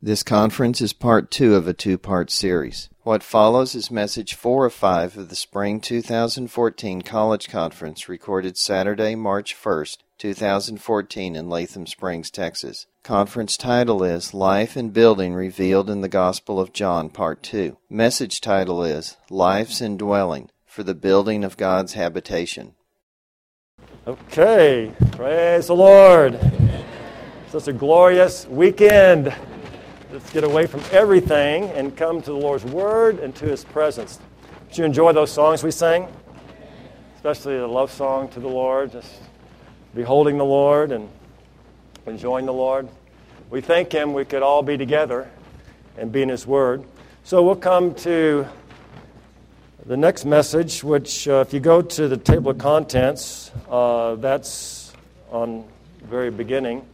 This conference is part two of a two part series. What follows is message four of five of the Spring 2014 College Conference recorded Saturday, March 1st, 2014, in Latham Springs, Texas. Conference title is Life and Building Revealed in the Gospel of John, Part 2. Message title is Life's Indwelling for the Building of God's Habitation. Okay, praise the Lord. Such a glorious weekend. Let's get away from everything and come to the Lord's Word and to His presence. Did you enjoy those songs we sang? Especially the love song to the Lord, just beholding the Lord and enjoying the Lord. We thank Him we could all be together and be in His Word. So we'll come to the next message, which, uh, if you go to the table of contents, uh, that's on the very beginning.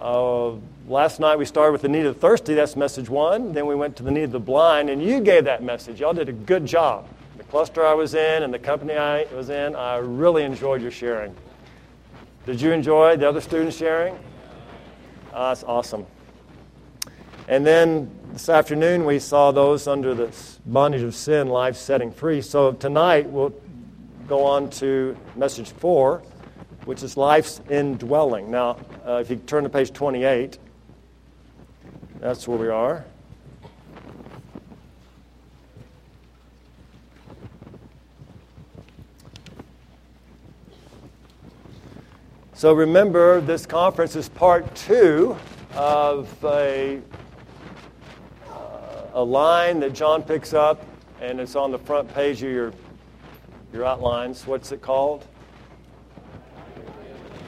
Uh, last night we started with the need of the thirsty, that's message one. Then we went to the need of the blind, and you gave that message. Y'all did a good job. The cluster I was in and the company I was in, I really enjoyed your sharing. Did you enjoy the other students sharing? Uh, that's awesome. And then this afternoon we saw those under the bondage of sin, life setting free. So tonight we'll go on to message four, which is life's indwelling. Now, uh, if you turn to page 28, that's where we are. So remember, this conference is part two of a, uh, a line that John picks up, and it's on the front page of your, your outlines. What's it called?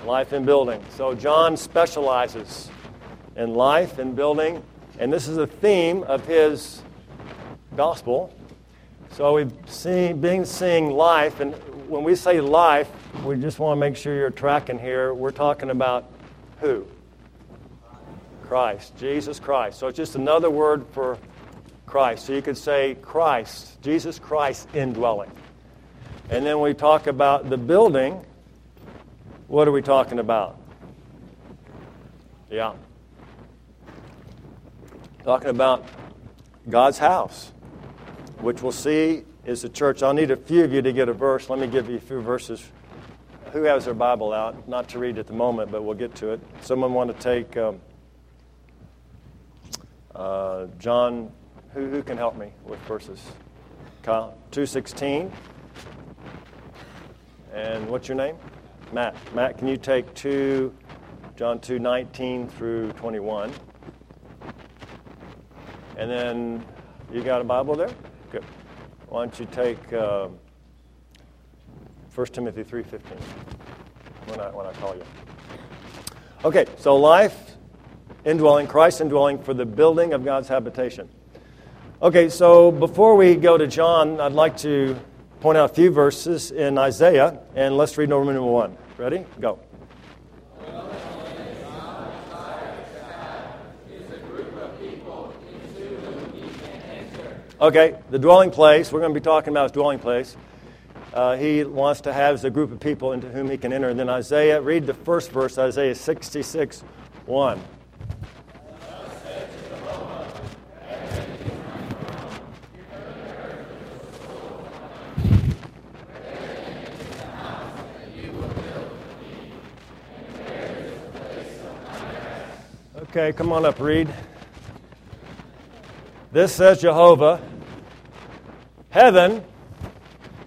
Life and Building. So John specializes in life and building, and this is a theme of his gospel. So we've seen, been seeing life, and when we say life, we just want to make sure you're tracking here. We're talking about who? Christ, Jesus Christ. So it's just another word for Christ. So you could say Christ, Jesus Christ indwelling. And then we talk about the building. What are we talking about? Yeah. Talking about God's house, which we'll see is the church. I'll need a few of you to get a verse. Let me give you a few verses. Who has their Bible out? Not to read at the moment, but we'll get to it. Someone want to take um, uh, John? Who, who can help me with verses? Kyle, two sixteen. And what's your name? Matt. Matt, can you take two, John two nineteen through twenty one? And then you got a Bible there? Good. Why don't you take uh, 1 Timothy 3.15 when I, when I call you. Okay, so life, indwelling, Christ indwelling for the building of God's habitation. Okay, so before we go to John, I'd like to point out a few verses in Isaiah, and let's read number one. Ready? Go. Okay, the dwelling place, we're going to be talking about his dwelling place. Uh, he wants to have a group of people into whom he can enter. And then Isaiah, read the first verse, Isaiah 66 1. Okay, come on up, read. This says Jehovah Heaven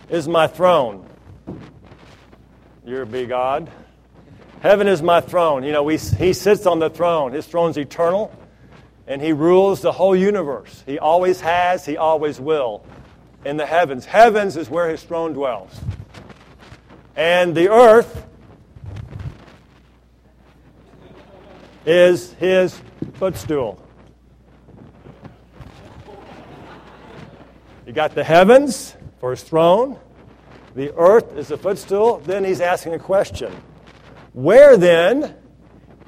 is my throne. You're a big God. Heaven is my throne. You know, we, he sits on the throne. His throne's eternal, and he rules the whole universe. He always has, he always will. In the heavens. Heavens is where his throne dwells. And the earth is his footstool. You got the heavens for his throne, the earth is the footstool. Then he's asking a question Where then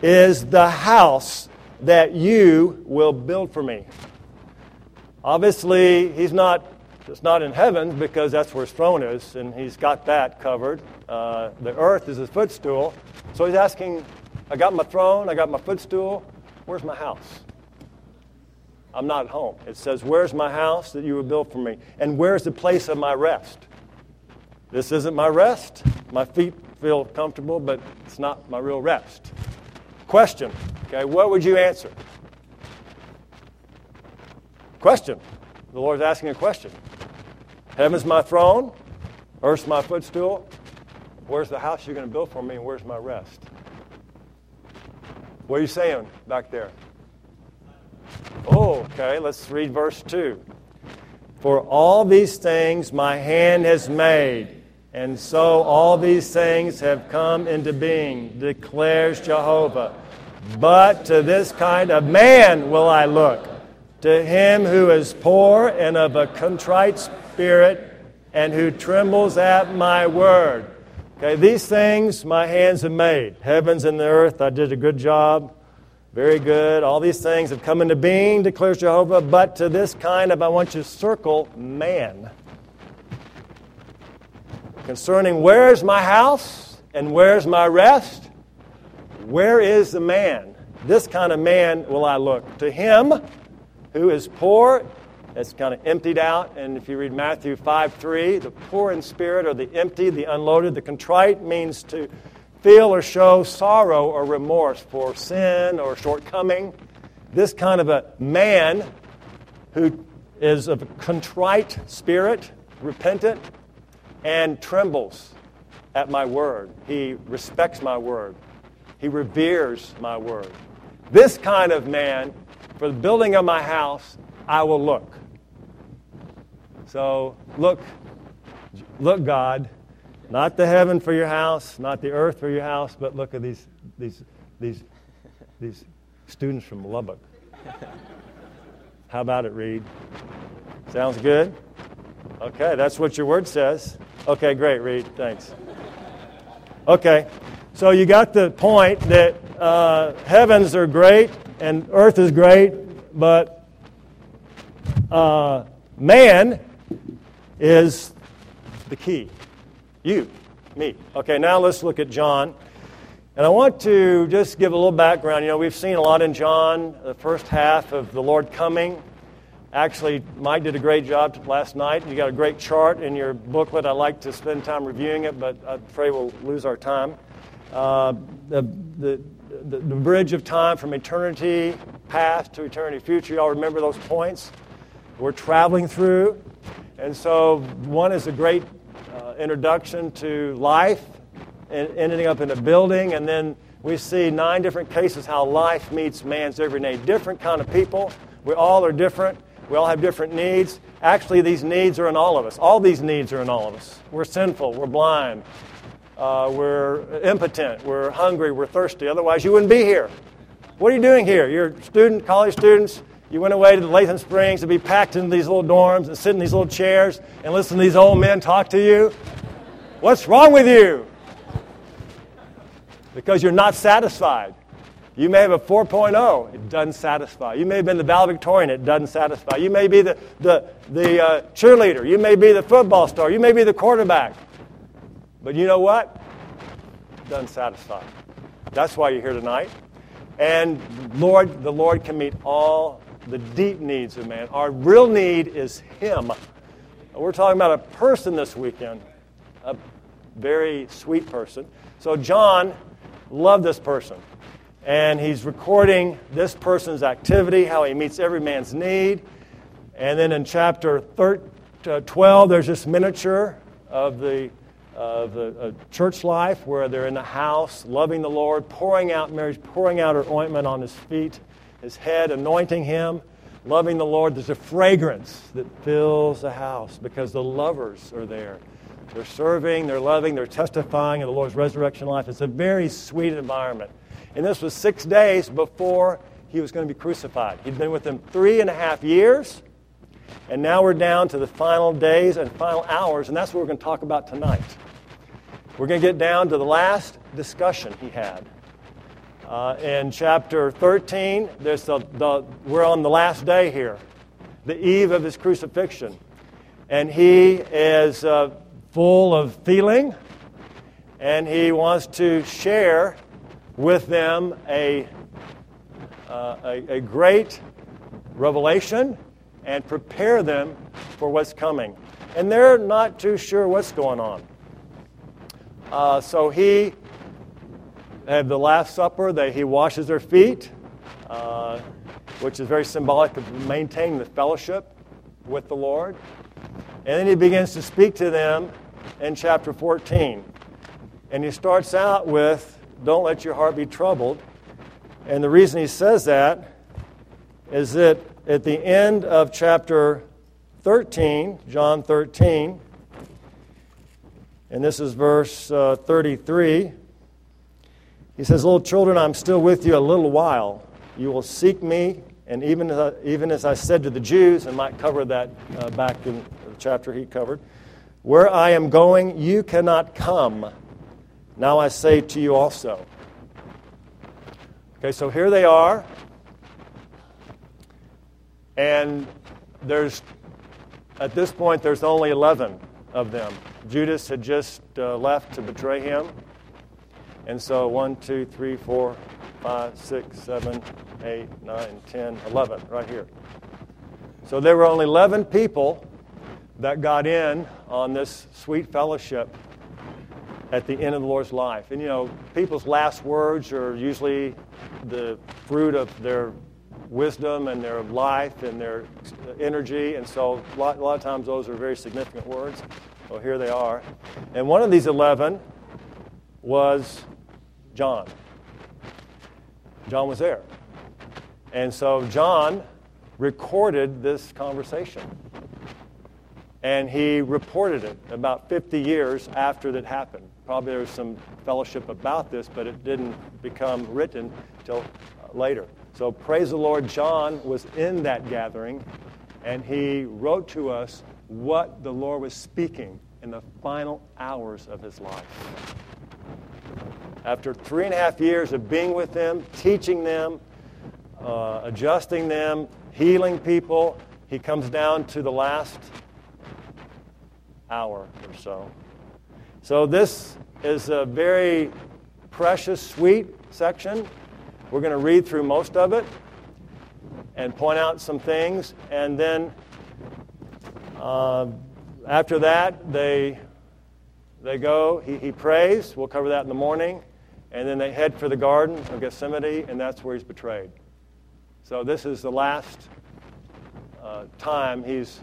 is the house that you will build for me? Obviously, he's not. It's not in heaven because that's where his throne is, and he's got that covered. Uh, the earth is his footstool. So he's asking, I got my throne, I got my footstool. Where's my house? I'm not at home. It says, Where's my house that you would build for me? And where's the place of my rest? This isn't my rest. My feet feel comfortable, but it's not my real rest. Question. Okay, what would you answer? Question. The Lord's asking a question. Heaven's my throne, earth's my footstool. Where's the house you're going to build for me, and where's my rest? What are you saying back there? Oh, okay, let's read verse 2. For all these things my hand has made, and so all these things have come into being, declares Jehovah. But to this kind of man will I look, to him who is poor and of a contrite spirit, and who trembles at my word. Okay, these things my hands have made. Heavens and the earth, I did a good job. Very good. All these things have come into being, declares Jehovah, but to this kind of, I want you to circle man. Concerning where's my house and where's my rest? Where is the man? This kind of man will I look. To him who is poor that's kind of emptied out. And if you read Matthew 5 3, the poor in spirit or the empty, the unloaded, the contrite means to feel or show sorrow or remorse for sin or shortcoming. This kind of a man who is of a contrite spirit, repentant, and trembles at my word. He respects my word. He reveres my word. This kind of man, for the building of my house, I will look. So look, look, God, not the heaven for your house, not the earth for your house, but look at these, these, these, these students from Lubbock. How about it, Reed? Sounds good? Okay, that's what your word says. Okay, great, Reed. Thanks. Okay, so you got the point that uh, heavens are great and earth is great, but uh, man is the key. You, me. Okay, now let's look at John. And I want to just give a little background. You know, we've seen a lot in John, the first half of the Lord coming. Actually, Mike did a great job last night. You got a great chart in your booklet. I like to spend time reviewing it, but I'm afraid we'll lose our time. Uh, the, the, the, the bridge of time from eternity past to eternity future. Y'all remember those points? We're traveling through. And so, one is a great uh, introduction to life, and ending up in a building, and then we see nine different cases how life meets man's every need. Different kind of people. We all are different. We all have different needs. Actually, these needs are in all of us. All these needs are in all of us. We're sinful. We're blind. Uh, we're impotent. We're hungry. We're thirsty. Otherwise, you wouldn't be here. What are you doing here? You're student, college students. You went away to the Latham Springs to be packed in these little dorms and sit in these little chairs and listen to these old men talk to you. What's wrong with you? Because you're not satisfied. You may have a 4.0, it doesn't satisfy. You may have been the valedictorian, it doesn't satisfy. You may be the, the, the uh, cheerleader. You may be the football star. You may be the quarterback. But you know what? It doesn't satisfy. That's why you're here tonight. And Lord, the Lord can meet all the deep needs of man. Our real need is Him. We're talking about a person this weekend, a very sweet person. So, John loved this person. And he's recording this person's activity, how he meets every man's need. And then in chapter 13, uh, 12, there's this miniature of the, of the uh, church life where they're in the house, loving the Lord, pouring out Mary's pouring out her ointment on his feet his head, anointing him, loving the Lord. There's a fragrance that fills the house because the lovers are there. They're serving, they're loving, they're testifying of the Lord's resurrection life. It's a very sweet environment. And this was six days before he was going to be crucified. He'd been with them three and a half years, and now we're down to the final days and final hours, and that's what we're going to talk about tonight. We're going to get down to the last discussion he had. Uh, in chapter 13, there's the, the, we're on the last day here, the eve of his crucifixion. And he is uh, full of feeling, and he wants to share with them a, uh, a, a, great revelation and prepare them for what's coming. And they're not too sure what's going on. Uh, so he had the Last Supper, they, he washes their feet, uh, which is very symbolic of maintaining the fellowship with the Lord. And then he begins to speak to them in chapter 14. And he starts out with, Don't let your heart be troubled. And the reason he says that is that at the end of chapter 13, John 13, and this is verse uh, 33, he says, Little children, I'm still with you a little while. You will seek me, and even as I, even as I said to the Jews, and Mike covered that uh, back in the chapter he covered, where I am going, you cannot come. Now I say to you also. Okay, so here they are. And there's, at this point, there's only 11 of them. Judas had just uh, left to betray him. And so 1, 2, 3, 4, 5, 6, 7, 8, 9, 10, 11, right here. So there were only 11 people that got in on this sweet fellowship at the end of the Lord's life. And you know, people's last words are usually the fruit of their wisdom and their life and their energy. And so a lot, a lot of times those are very significant words. So here they are. And one of these 11 was John. John was there. And so John recorded this conversation and he reported it about 50 years after that happened. Probably there was some fellowship about this, but it didn't become written till uh, later. So praise the Lord, John was in that gathering, and he wrote to us what the Lord was speaking in the final hours of his life. After three and a half years of being with them, teaching them, uh, adjusting them, healing people, he comes down to the last hour or so. So, this is a very precious, sweet section. We're going to read through most of it and point out some things. And then uh, after that, they, they go, he, he prays. We'll cover that in the morning. And then they head for the Garden of Gethsemane, and that's where he's betrayed. So, this is the last uh, time he's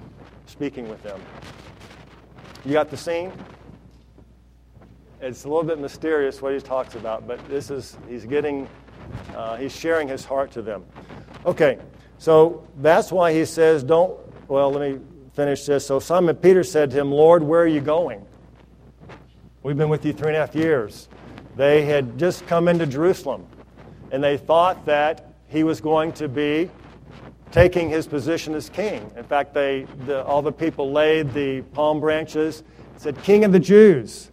speaking with them. You got the scene? It's a little bit mysterious what he talks about, but this is, he's getting, uh, he's sharing his heart to them. Okay, so that's why he says, don't, well, let me finish this. So Simon Peter said to him, Lord, where are you going? We've been with you three and a half years. They had just come into Jerusalem, and they thought that he was going to be taking his position as king. In fact, they, the, all the people laid the palm branches, said, King of the Jews.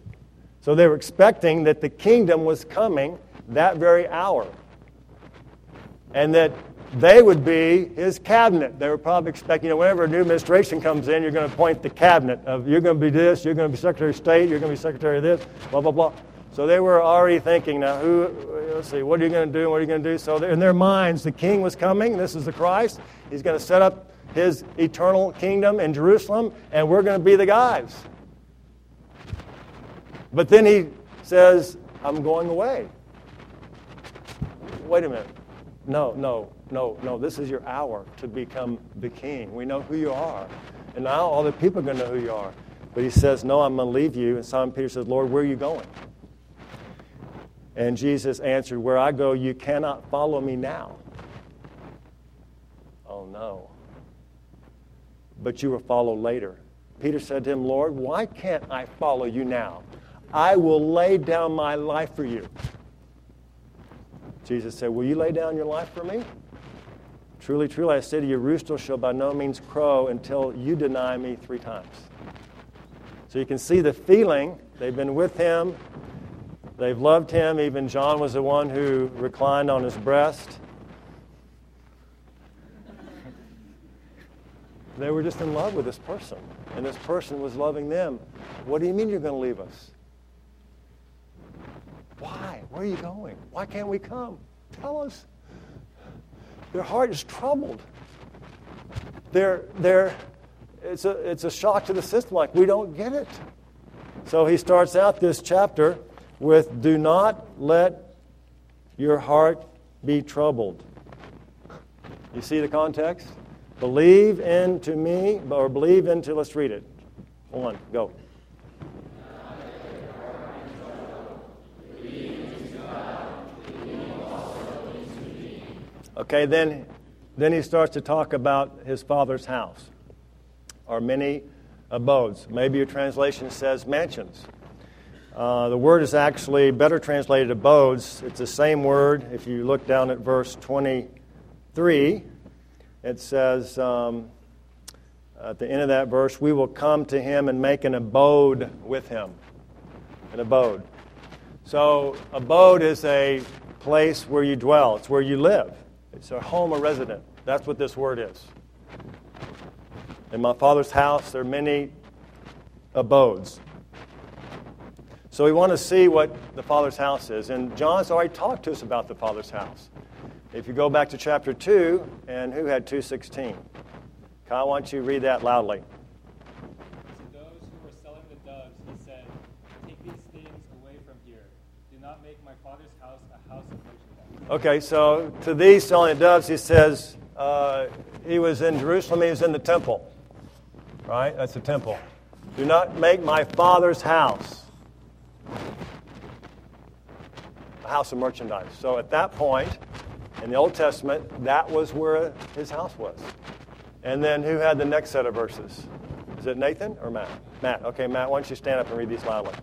So they were expecting that the kingdom was coming that very hour. And that they would be his cabinet. They were probably expecting, you know, whenever a new administration comes in, you're going to appoint the cabinet of you're going to be this, you're going to be Secretary of State, you're going to be Secretary of this, blah, blah, blah. So they were already thinking, now, who, let's see, what are you going to do? What are you going to do? So in their minds, the king was coming. This is the Christ. He's going to set up his eternal kingdom in Jerusalem, and we're going to be the guys. But then he says, I'm going away. Wait a minute. No, no, no, no. This is your hour to become the king. We know who you are. And now all the people are going to know who you are. But he says, No, I'm going to leave you. And Simon Peter says, Lord, where are you going? And Jesus answered, Where I go, you cannot follow me now. Oh, no. But you will follow later. Peter said to him, Lord, why can't I follow you now? I will lay down my life for you. Jesus said, Will you lay down your life for me? Truly, truly, I say to you, rooster shall by no means crow until you deny me three times. So you can see the feeling. They've been with him, They've loved him. Even John was the one who reclined on his breast. They were just in love with this person, and this person was loving them. What do you mean you're going to leave us? Why? Where are you going? Why can't we come? Tell us. Their heart is troubled. they're, they're, it's, a, it's a shock to the system, like we don't get it. So he starts out this chapter with Do not let your heart be troubled. You see the context? Believe into me, or believe into, let's read it. One, go. Okay, then, then he starts to talk about his father's house, or many abodes. Maybe your translation says mansions. Uh, the word is actually better translated abodes. It's the same word. If you look down at verse 23, it says um, at the end of that verse, We will come to him and make an abode with him. An abode. So, abode is a place where you dwell, it's where you live. It's a home, a resident. That's what this word is. In my Father's house, there are many abodes. So we want to see what the Father's house is. And John's already talked to us about the Father's house. If you go back to chapter 2, and who had 216? Kyle, why don't you read that loudly? To those who were selling the doves, he said, Take these things away from here. Do not make my Father's house a house of merchandise. Okay, so to these selling the doves, he says, uh, he was in Jerusalem, he was in the temple. Right? That's the temple. Do not make my Father's house a house of merchandise. So at that point, in the Old Testament, that was where his house was. And then who had the next set of verses? Is it Nathan or Matt? Matt. Okay, Matt, why don't you stand up and read these loudly?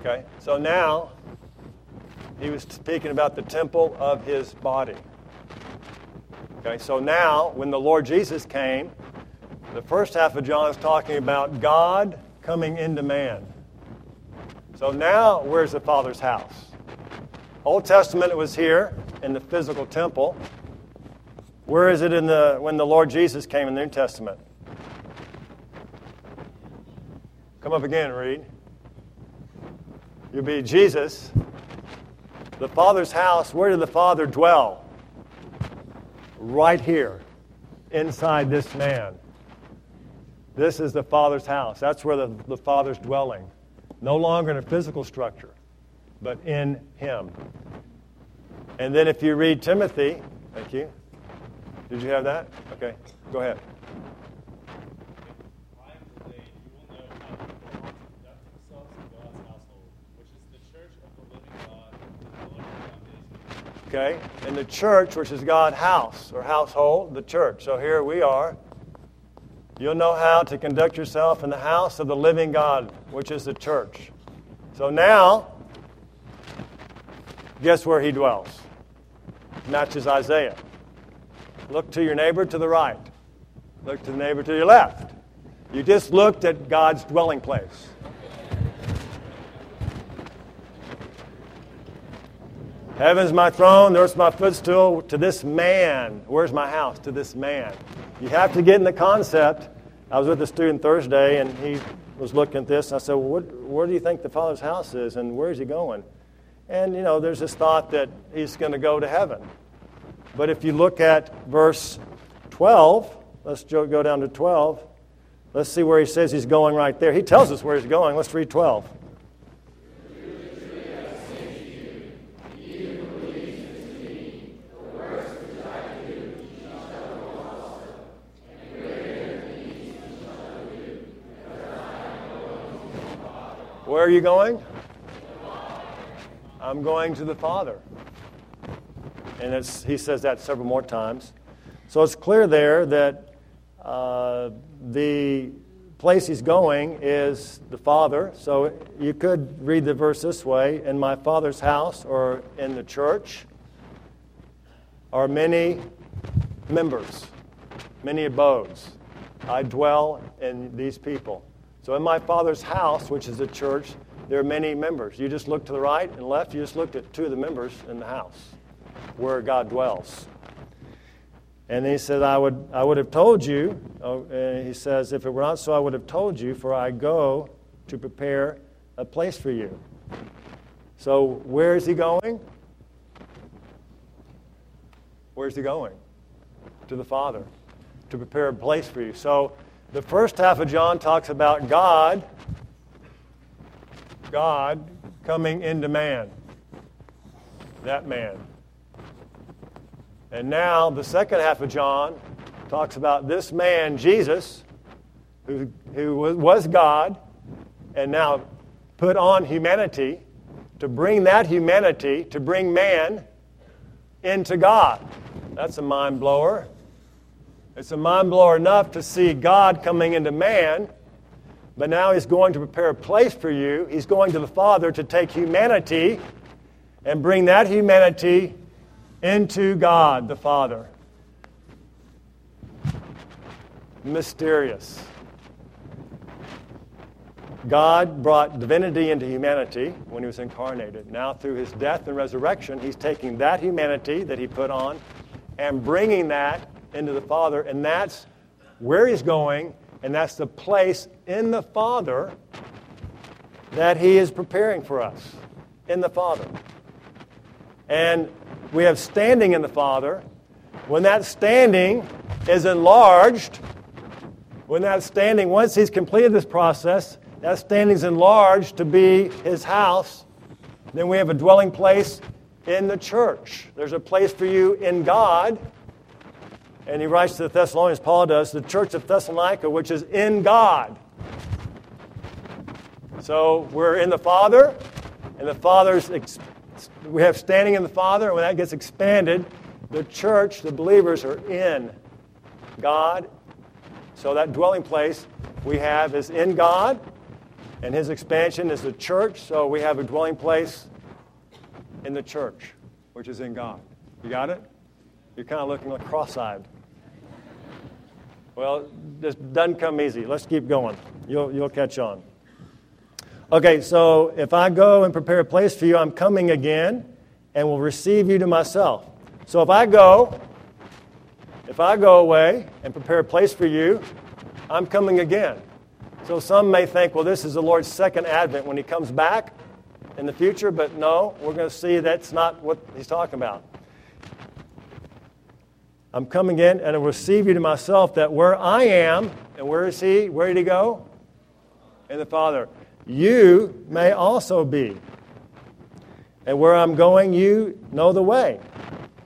Okay, so now he was speaking about the temple of his body. Okay, so now when the Lord Jesus came, the first half of John is talking about God coming into man. So now, where's the Father's house? Old Testament, it was here in the physical temple. Where is it in the when the Lord Jesus came in the New Testament? Come up again, read. You'll be Jesus. The Father's house, where did the Father dwell? Right here, inside this man. This is the Father's house. That's where the, the Father's dwelling. No longer in a physical structure, but in Him. And then if you read Timothy, thank you. Did you have that? Okay, go ahead. Okay? And the church, which is God's house or household, the church. So here we are. You'll know how to conduct yourself in the house of the living God, which is the church. So now, guess where he dwells? Matches Isaiah. Look to your neighbor to the right. Look to the neighbor to your left. You just looked at God's dwelling place. Heaven's my throne, earth's my footstool. To this man, where's my house? To this man. You have to get in the concept. I was with a student Thursday, and he was looking at this. And I said, well, what, where do you think the Father's house is, and where's he going? And, you know, there's this thought that he's going to go to heaven. But if you look at verse 12, let's go down to 12. Let's see where he says he's going right there. He tells us where he's going. Let's read 12. Where are you going? I'm going to the Father. And he says that several more times. So it's clear there that uh, the place he's going is the Father. So you could read the verse this way In my Father's house or in the church are many members, many abodes. I dwell in these people. So in my Father's house, which is a church, there are many members. You just look to the right and left, you just looked at two of the members in the house where God dwells. And he said, I would, I would have told you Oh, and he says, If it were not so, I would have told you, for I go to prepare a place for you. So, where is he going? Where's he going? To the Father, to prepare a place for you. So, the first half of John talks about God, God coming into man, that man. And now, the second half of John talks about this man, Jesus, who, who was God, and now put on humanity to bring that humanity, to bring man into God. That's a mind blower. It's a mind blower enough to see God coming into man, but now he's going to prepare a place for you. He's going to the Father to take humanity and bring that humanity into God the Father. Mysterious. God brought divinity into humanity when he was incarnated. Now, through his death and resurrection, he's taking that humanity that he put on and bringing that into the Father. And that's where he's going, and that's the place in the Father that he is preparing for us in the Father. And we have standing in the Father. When that standing is enlarged, when that standing, once he's completed this process, that standing is enlarged to be his house, then we have a dwelling place in the church. There's a place for you in God. And he writes to the Thessalonians, Paul does, the church of Thessalonica, which is in God. So we're in the Father, and the Father's, we have standing in the Father, and when that gets expanded, the church, the believers are in God. So that dwelling place we have is in God, and his expansion is the church, so we have a dwelling place in the church, which is in God. You got it? You're kind of looking like cross eyed. Well, this doesn't come easy. Let's keep going. You'll, you'll catch on. Okay, so if I go and prepare a place for you, I'm coming again and will receive you to myself. So if I go, if I go away and prepare a place for you, I'm coming again. So some may think, well, this is the Lord's second advent when he comes back in the future, but no, we're going to see that's not what he's talking about. I'm coming in and I receive you to myself that where I am, and where is he? Where did he go? In the Father. You may also be. And where I'm going, you know the way.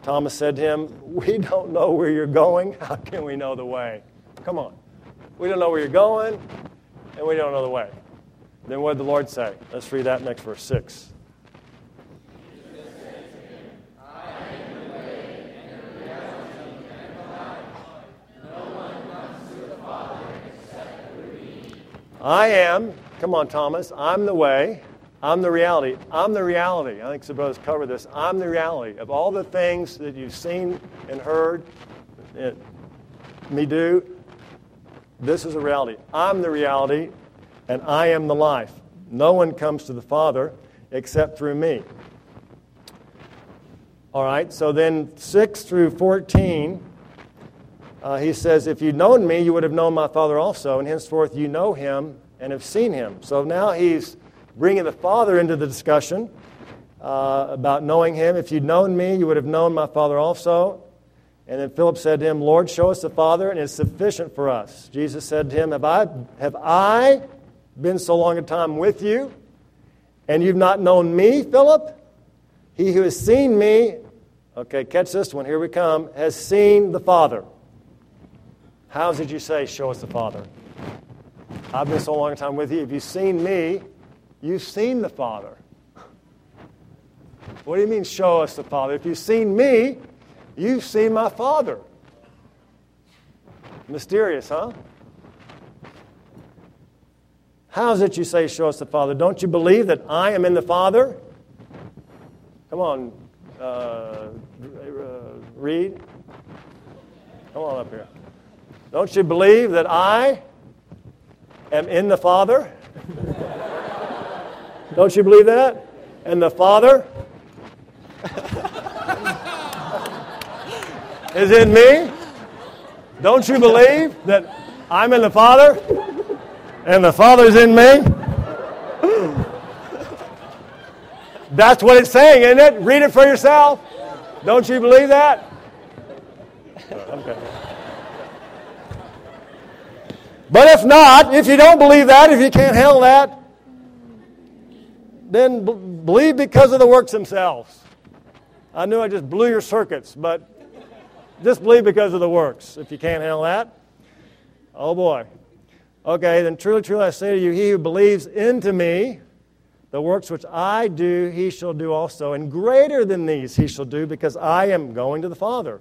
Thomas said to him, We don't know where you're going. How can we know the way? Come on. We don't know where you're going and we don't know the way. Then what did the Lord say? Let's read that next verse 6. I am, come on, Thomas, I'm the way, I'm the reality. I'm the reality. I think some brothers cover this. I'm the reality of all the things that you've seen and heard me do. This is a reality. I'm the reality, and I am the life. No one comes to the Father except through me. All right, so then 6 through 14, uh, he says, If you'd known me, you would have known my Father also, and henceforth you know him and have seen him. So now he's bringing the Father into the discussion uh, about knowing him. If you'd known me, you would have known my Father also. And then Philip said to him, Lord, show us the Father, and it's sufficient for us. Jesus said to him, Have I, have I been so long a time with you, and you've not known me, Philip? He who has seen me, okay, catch this one, here we come, has seen the Father. How did you say, Show us the Father? I've been so long time with you. If you've seen me, you've seen the Father. What do you mean, show us the Father? If you've seen me, You've seen my Father. Mysterious, huh? How is it you say, Show us the Father? Don't you believe that I am in the Father? Come on, uh, read. Come on up here. Don't you believe that I am in the Father? Don't you believe that? And the Father is in me. Don't you believe that I'm in the Father and the Father's in me? That's what it's saying, isn't it? Read it for yourself. Don't you believe that? Okay. But if not, if you don't believe that, if you can't handle that, then b- believe because of the works themselves. I knew I just blew your circuits, but just believe because of the works. If you can't handle that, oh boy. Okay, then truly, truly I say to you, he who believes into me, the works which I do, he shall do also. And greater than these he shall do, because I am going to the Father.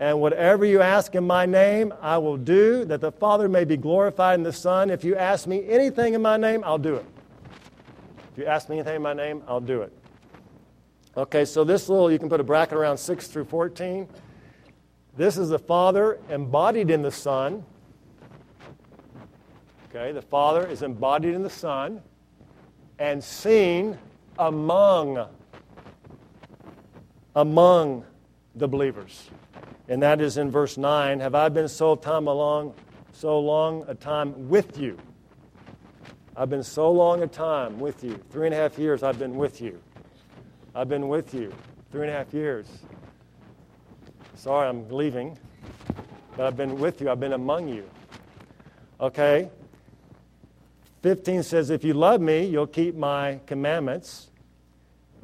And whatever you ask in my name, I will do, that the Father may be glorified in the Son. If you ask me anything in my name, I'll do it. If you ask me anything in my name, I'll do it. Okay, so this little, you can put a bracket around 6 through 14. This is the Father embodied in the Son. Okay, the Father is embodied in the Son and seen among among the believers. And that is in verse 9, have I been so time along so long a time with you? I've been so long a time with you. Three and a half years I've been with you. I've been with you. Three and a half years. Sorry, I'm leaving. But I've been with you. I've been among you. Okay? 15 says, If you love me, you'll keep my commandments,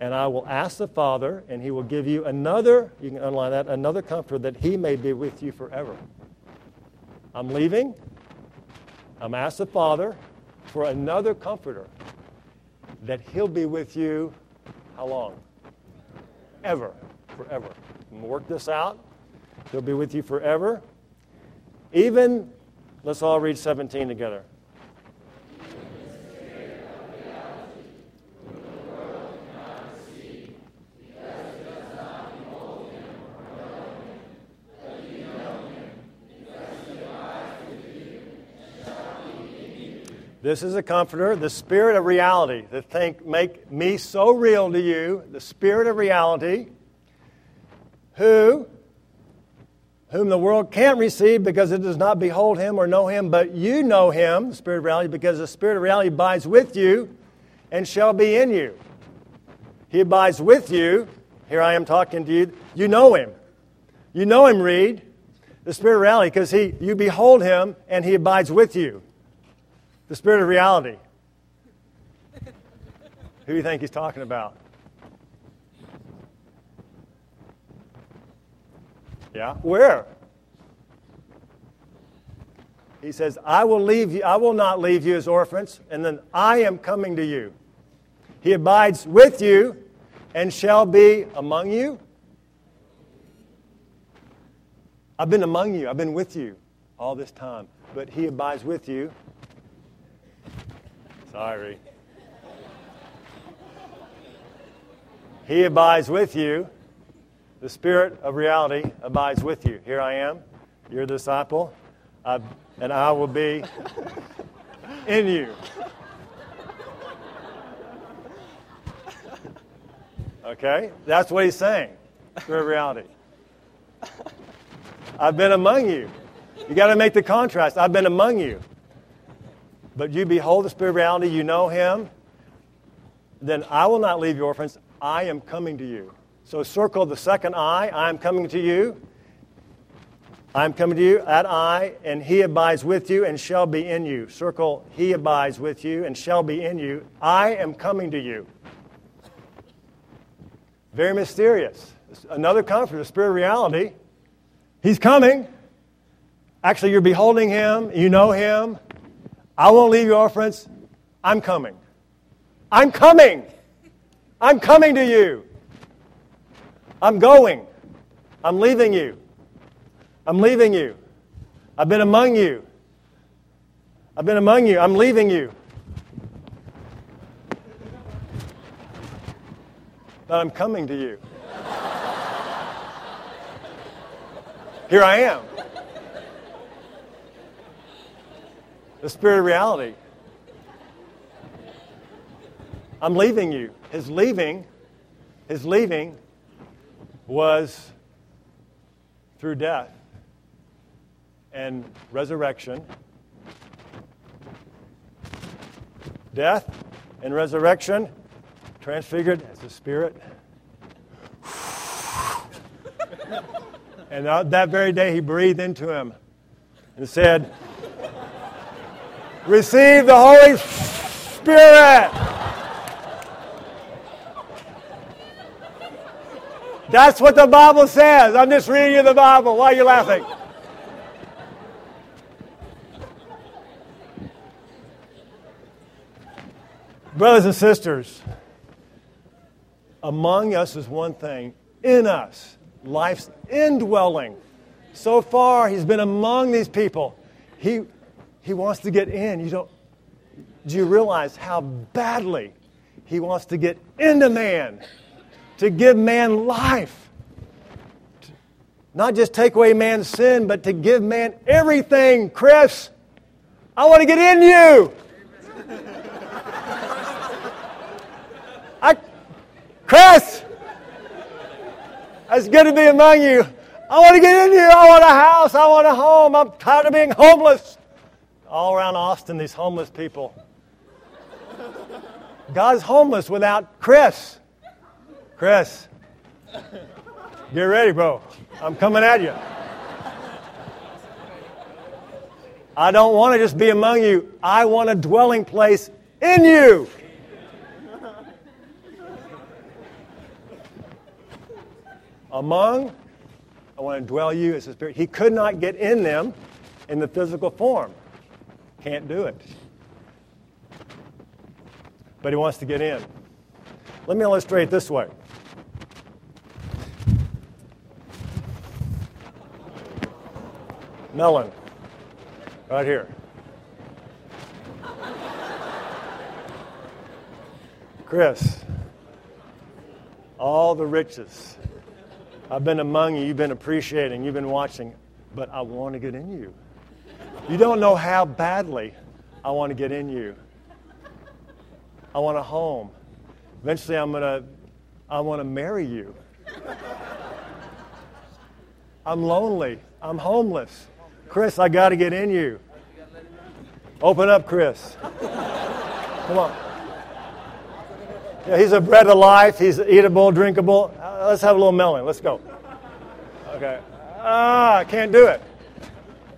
and I will ask the Father, and he will give you another, you can underline that, another comfort that he may be with you forever. I'm leaving. I'm asked the Father for another comforter that he'll be with you how long? Ever. Forever. Work this out. He'll be with you forever. Even, let's all read 17 together. This is a comforter, the spirit of reality, that think make me so real to you, the spirit of reality, who whom the world can't receive because it does not behold him or know him, but you know him, the spirit of reality, because the spirit of reality abides with you and shall be in you. He abides with you. Here I am talking to you. You know him. You know him, Reed, the spirit of reality, because he you behold him and he abides with you. The spirit of reality. Who do you think he's talking about? Yeah. Where? He says, I will leave you, I will not leave you as orphans, and then I am coming to you. He abides with you and shall be among you. I've been among you, I've been with you all this time, but he abides with you Sorry. He abides with you. The Spirit of reality abides with you. Here I am, your disciple, I, and I will be in you. Okay? That's what he's saying. Of reality. I've been among you. You got to make the contrast. I've been among you but you behold the Spirit of reality, you know Him, then I will not leave you orphans. I am coming to you. So circle the second I. I am coming to you. I am coming to you, that I, and He abides with you and shall be in you. Circle He abides with you and shall be in you. I am coming to you. Very mysterious. Another comfort, the Spirit of reality. He's coming. Actually, you're beholding Him. You know Him. I won't leave you orphans. I'm coming. I'm coming. I'm coming to you. I'm going. I'm leaving you. I'm leaving you. I've been among you. I've been among you. I'm leaving you. But I'm coming to you. Here I am. The spirit of reality. I'm leaving you. His leaving, his leaving was through death. and resurrection. Death and resurrection, transfigured as the Spirit. and that very day he breathed into him and said, Receive the Holy Spirit. That's what the Bible says. I'm just reading you the Bible. Why are you laughing? Brothers and sisters, among us is one thing, in us, life's indwelling. So far, he's been among these people. He, he wants to get in. You don't, do you realize how badly he wants to get into man, to give man life? Not just take away man's sin, but to give man everything. Chris, I want to get in you. I, Chris, it's good to be among you. I want to get in here. I want a house. I want a home. I'm tired of being homeless. All around Austin, these homeless people. God's homeless without Chris. Chris, get ready, bro. I'm coming at you. I don't want to just be among you. I want a dwelling place in you. among, I want to dwell you as a spirit. He could not get in them in the physical form. Can't do it. But he wants to get in. Let me illustrate this way. Melon, right here. Chris, all the riches I've been among you, you've been appreciating, you've been watching, but I want to get in you. You don't know how badly I want to get in you. I want a home. Eventually, I'm going to, I want to marry you. I'm lonely. I'm homeless. Chris, I got to get in you. Open up, Chris. Come on. Yeah, he's a bread of life. He's eatable, drinkable. Uh, let's have a little melon. Let's go. Okay. Ah, I can't do it.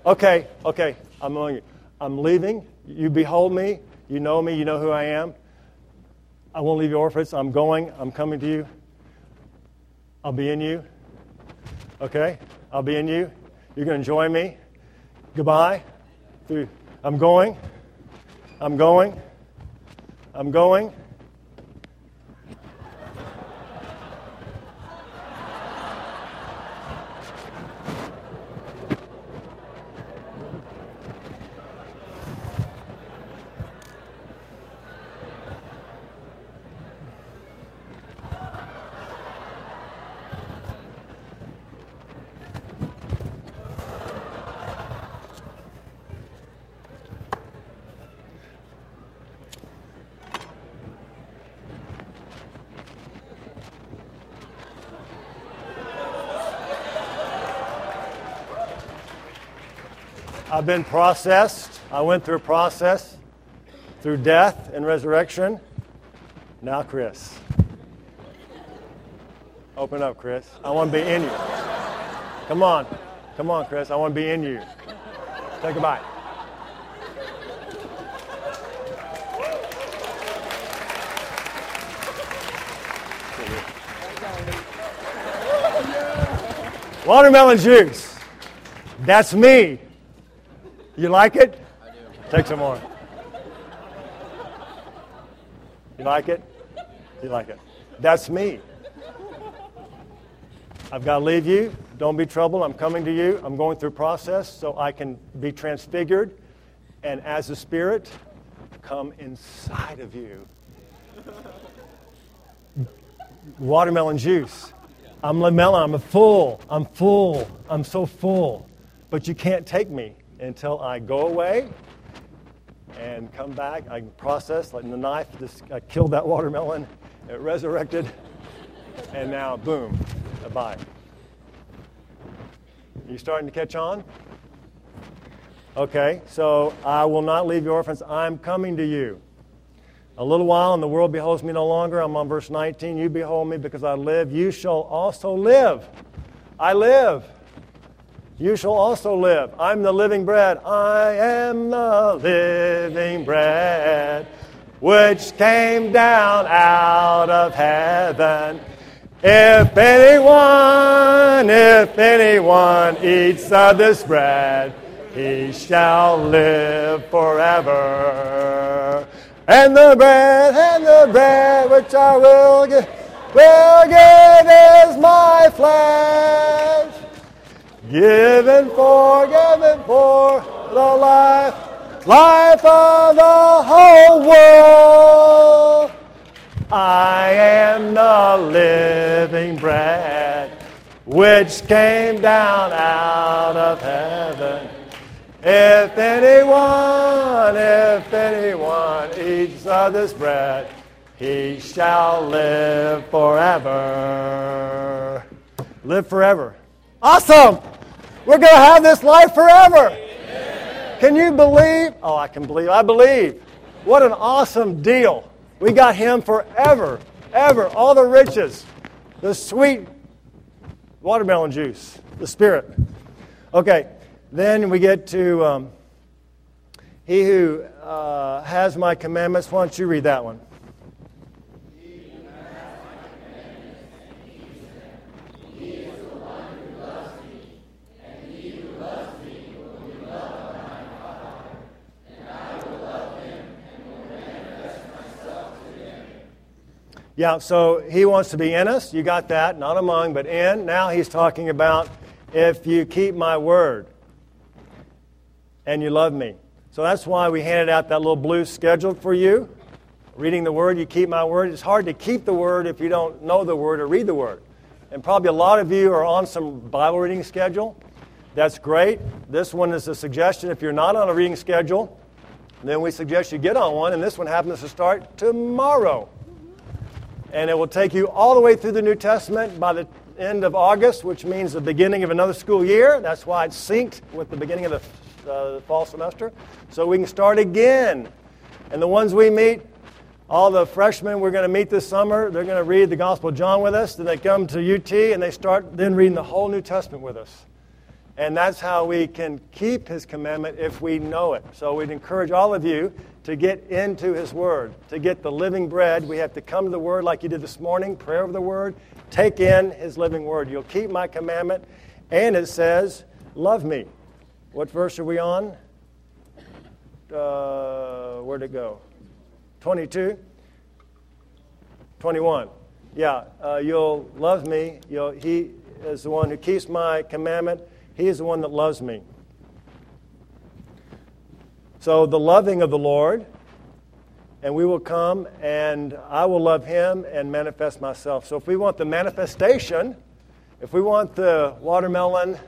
Okay, okay. I'm going. I'm leaving. You behold me. You know me. You know who I am. I won't leave you orphans. I'm going. I'm coming to you. I'll be in you. Okay? I'll be in you. You're going to join me. Goodbye. I'm going. I'm going. I'm going. Been processed. I went through a process through death and resurrection. Now, Chris. Open up, Chris. I want to be in you. Come on. Come on, Chris. I want to be in you. Take a bite. Watermelon juice. That's me. You like it? I do. Take some more. You like it? You like it? That's me. I've got to leave you. Don't be troubled. I'm coming to you. I'm going through process so I can be transfigured and as a spirit come inside of you. Watermelon juice. I'm lamella. I'm a full. I'm full. I'm so full. But you can't take me until I go away and come back. I process, like the knife, just I killed that watermelon, it resurrected, and now, boom, bye. Bye. You starting to catch on? Okay, so I will not leave you orphans. I'm coming to you. A little while, and the world beholds me no longer. I'm on verse 19. You behold me because I live. You shall also live. I live. You shall also live. I'm the living bread. I am the living bread which came down out of heaven. If anyone, if anyone eats of this bread, he shall live forever. And the bread, and the bread which I will give, will give is my flesh, given for, given for the life, life of the whole world. I am the living bread which came down out of heaven. If anyone, if anyone eats of this bread, he shall live forever. Live forever. Awesome! We're going to have this life forever. Can you believe? Oh, I can believe. I believe. What an awesome deal. We got him forever, ever. All the riches, the sweet watermelon juice, the Spirit. Okay. Then we get to um, He who uh, has my commandments. Why don't you read that one? Yeah, so he wants to be in us. You got that. Not among, but in. Now he's talking about if you keep my word and you love me. So that's why we handed out that little blue schedule for you. Reading the Word, you keep my Word. It's hard to keep the Word if you don't know the Word or read the Word. And probably a lot of you are on some Bible reading schedule. That's great. This one is a suggestion. If you're not on a reading schedule, then we suggest you get on one. And this one happens to start tomorrow. And it will take you all the way through the New Testament by the end of August, which means the beginning of another school year. That's why it's synced with the beginning of the uh, the fall semester. So we can start again. And the ones we meet, all the freshmen we're going to meet this summer, they're going to read the Gospel of John with us. Then they come to UT and they start then reading the whole New Testament with us. And that's how we can keep his commandment if we know it. So we'd encourage all of you to get into his word. To get the living bread, we have to come to the word like you did this morning, prayer of the word. Take in his living word. You'll keep my commandment. And it says, love me. What verse are we on? Uh, where'd it go? 22? 21. Yeah, uh, you'll love me. You'll, he is the one who keeps my commandment. He is the one that loves me. So, the loving of the Lord, and we will come and I will love him and manifest myself. So, if we want the manifestation, if we want the watermelon,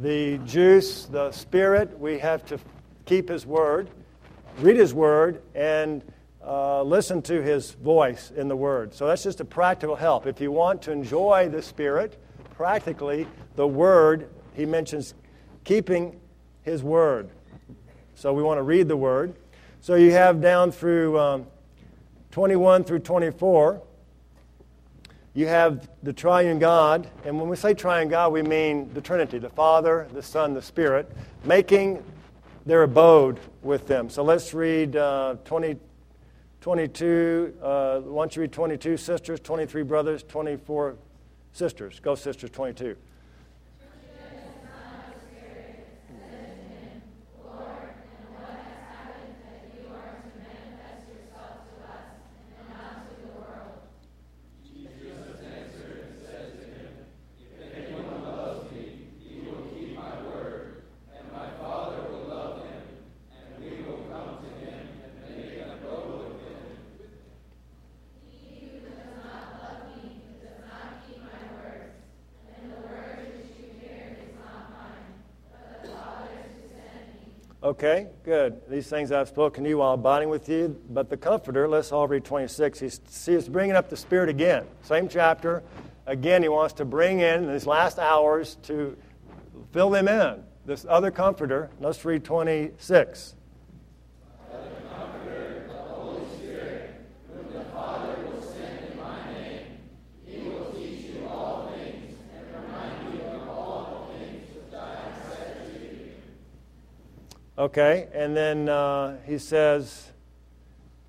the juice, the spirit, we have to keep his word, read his word, and uh, listen to his voice in the word. So that's just a practical help. If you want to enjoy the spirit, practically, the word, he mentions keeping his word. So we want to read the word. So you have down through um, 21 through 24 you have the triune God, and when we say triune God, we mean the Trinity, the Father, the Son, the Spirit, making their abode with them. So let's read uh, 20, 22. Uh, why don't you read 22 sisters, 23 brothers, 24 sisters? Go, sisters, 22. Okay, good. These things I've spoken to you while abiding with you. But the Comforter, let's all read 26. He's, he's bringing up the Spirit again. Same chapter. Again, he wants to bring in these last hours to fill them in. this other comforter. Let's read 26. Okay, and then uh, he says,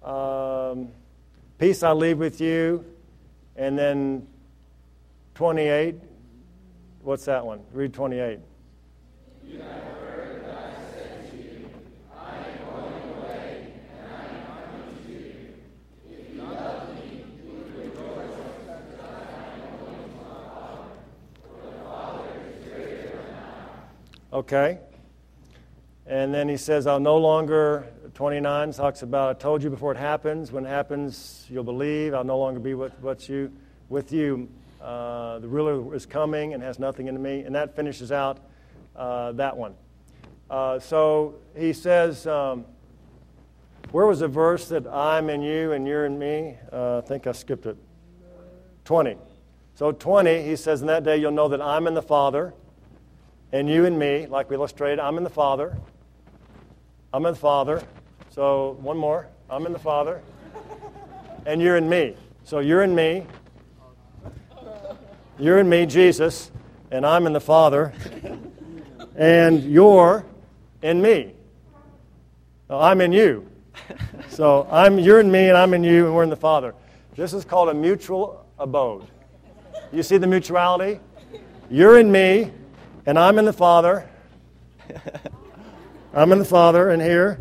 um, Peace I leave with you. And then 28, what's that one? Read 28. Okay. And then he says, I'll no longer, 29 talks about, I told you before it happens. When it happens, you'll believe. I'll no longer be with, you. With you. Uh, the ruler is coming and has nothing in me. And that finishes out uh, that one. Uh, so he says, um, where was the verse that I'm in you and you're in me? Uh, I think I skipped it. 20. So 20, he says, in that day you'll know that I'm in the Father and you and me, like we illustrated, I'm in the Father. I'm in the Father. So one more. I'm in the Father. And you're in me. So you're in me. You're in me, Jesus, and I'm in the Father. And you're in me. I'm in you. So I'm you're in me and I'm in you and we're in the Father. This is called a mutual abode. You see the mutuality? You're in me, and I'm in the Father. I'm in the Father in here,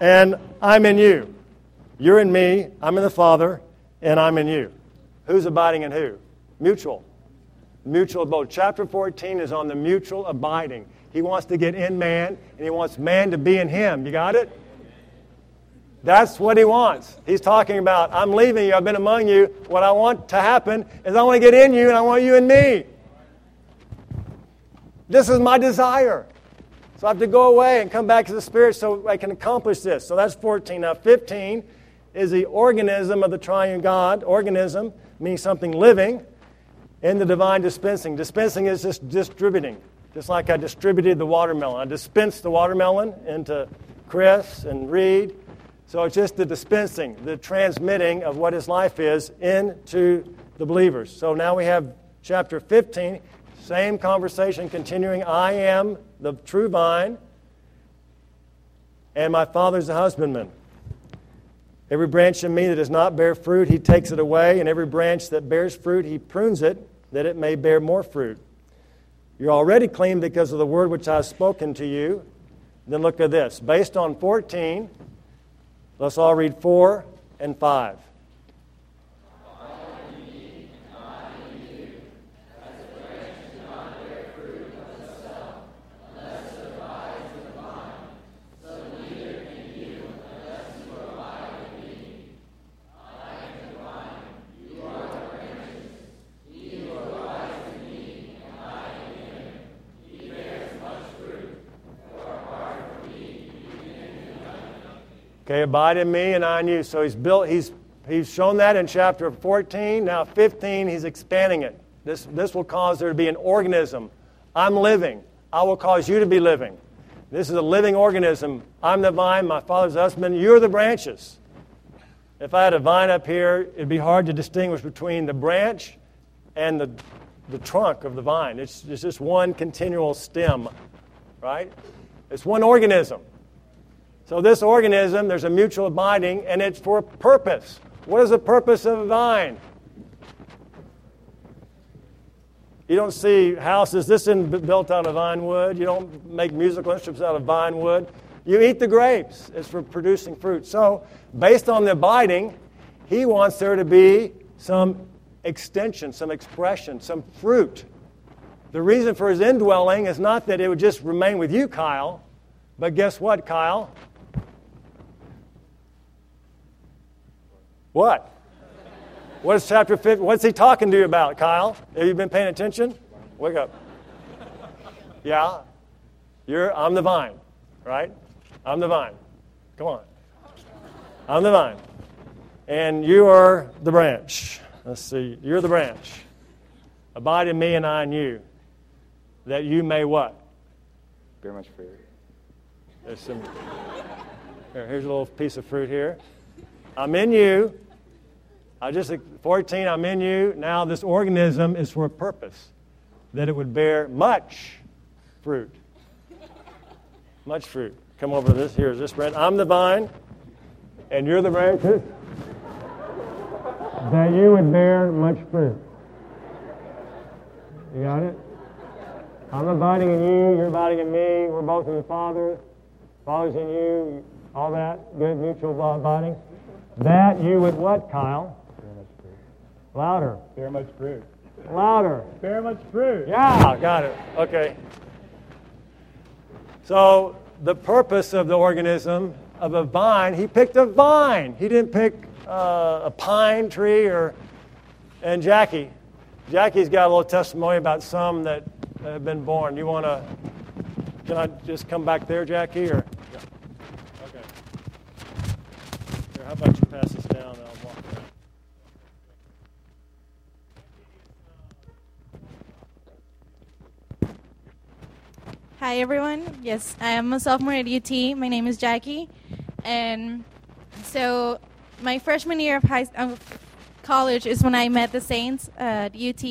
and I'm in you. You're in me, I'm in the Father, and I'm in you. Who's abiding in who? Mutual. Mutual abode. Chapter 14 is on the mutual abiding. He wants to get in man, and he wants man to be in him. You got it? That's what he wants. He's talking about, I'm leaving you, I've been among you. What I want to happen is I want to get in you, and I want you in me. This is my desire. So I have to go away and come back to the Spirit so I can accomplish this. So that's 14. Now, 15 is the organism of the triune God. Organism means something living in the divine dispensing. Dispensing is just distributing. Just like I distributed the watermelon. I dispensed the watermelon into Chris and Reed. So it's just the dispensing, the transmitting of what his life is into the believers. So now we have chapter 15. Same conversation continuing. I am the true vine, and my Father's the husbandman. Every branch in me that does not bear fruit, he takes it away, and every branch that bears fruit, he prunes it, that it may bear more fruit. You're already clean because of the word which I have spoken to you. Then look at this. Based on 14, let's all read 4 and 5. Okay, abide in me and I in you. So he's built, he's, he's shown that in chapter 14. Now 15, he's expanding it. This, this will cause there to be an organism. I'm living. I will cause you to be living. This is a living organism. I'm the vine, my father's husband. You're the branches. If I had a vine up here, it'd be hard to distinguish between the branch and the, the trunk of the vine. It's, it's just one continual stem, right? It's one organism. So, this organism, there's a mutual abiding, and it's for a purpose. What is the purpose of a vine? You don't see houses, this isn't built out of vine wood. You don't make musical instruments out of vine wood. You eat the grapes, it's for producing fruit. So, based on the abiding, he wants there to be some extension, some expression, some fruit. The reason for his indwelling is not that it would just remain with you, Kyle, but guess what, Kyle? What? What is chapter 50? What's he talking to you about, Kyle? Have you been paying attention? Wake up. Yeah? You're I'm the vine, right? I'm the vine. Come on. I'm the vine. And you are the branch. Let's see. You're the branch. Abide in me and I in you. That you may what? Bear much fruit. There's some. Here, here's a little piece of fruit here. I'm in you. I just 14. I'm in you. Now this organism is for a purpose, that it would bear much fruit. Much fruit. Come over to this. Here's this branch. I'm the vine, and you're the branches. That you would bear much fruit. You got it? I'm abiding in you, you're abiding in me, we're both in the Father, Father's in you, all that, good mutual abiding. That you would what, Kyle? Louder. Bear much fruit. Louder. Bear much fruit. Yeah, got it. Okay. So the purpose of the organism of a vine, he picked a vine. He didn't pick uh, a pine tree or. And Jackie, Jackie's got a little testimony about some that have been born. You want to? Can I just come back there, Jackie, or? Yeah. Okay. Here, how about you pass this down and I'll walk around. Hi, everyone. Yes, I am a sophomore at UT. My name is Jackie. And so, my freshman year of high of college is when I met the Saints uh, at UT.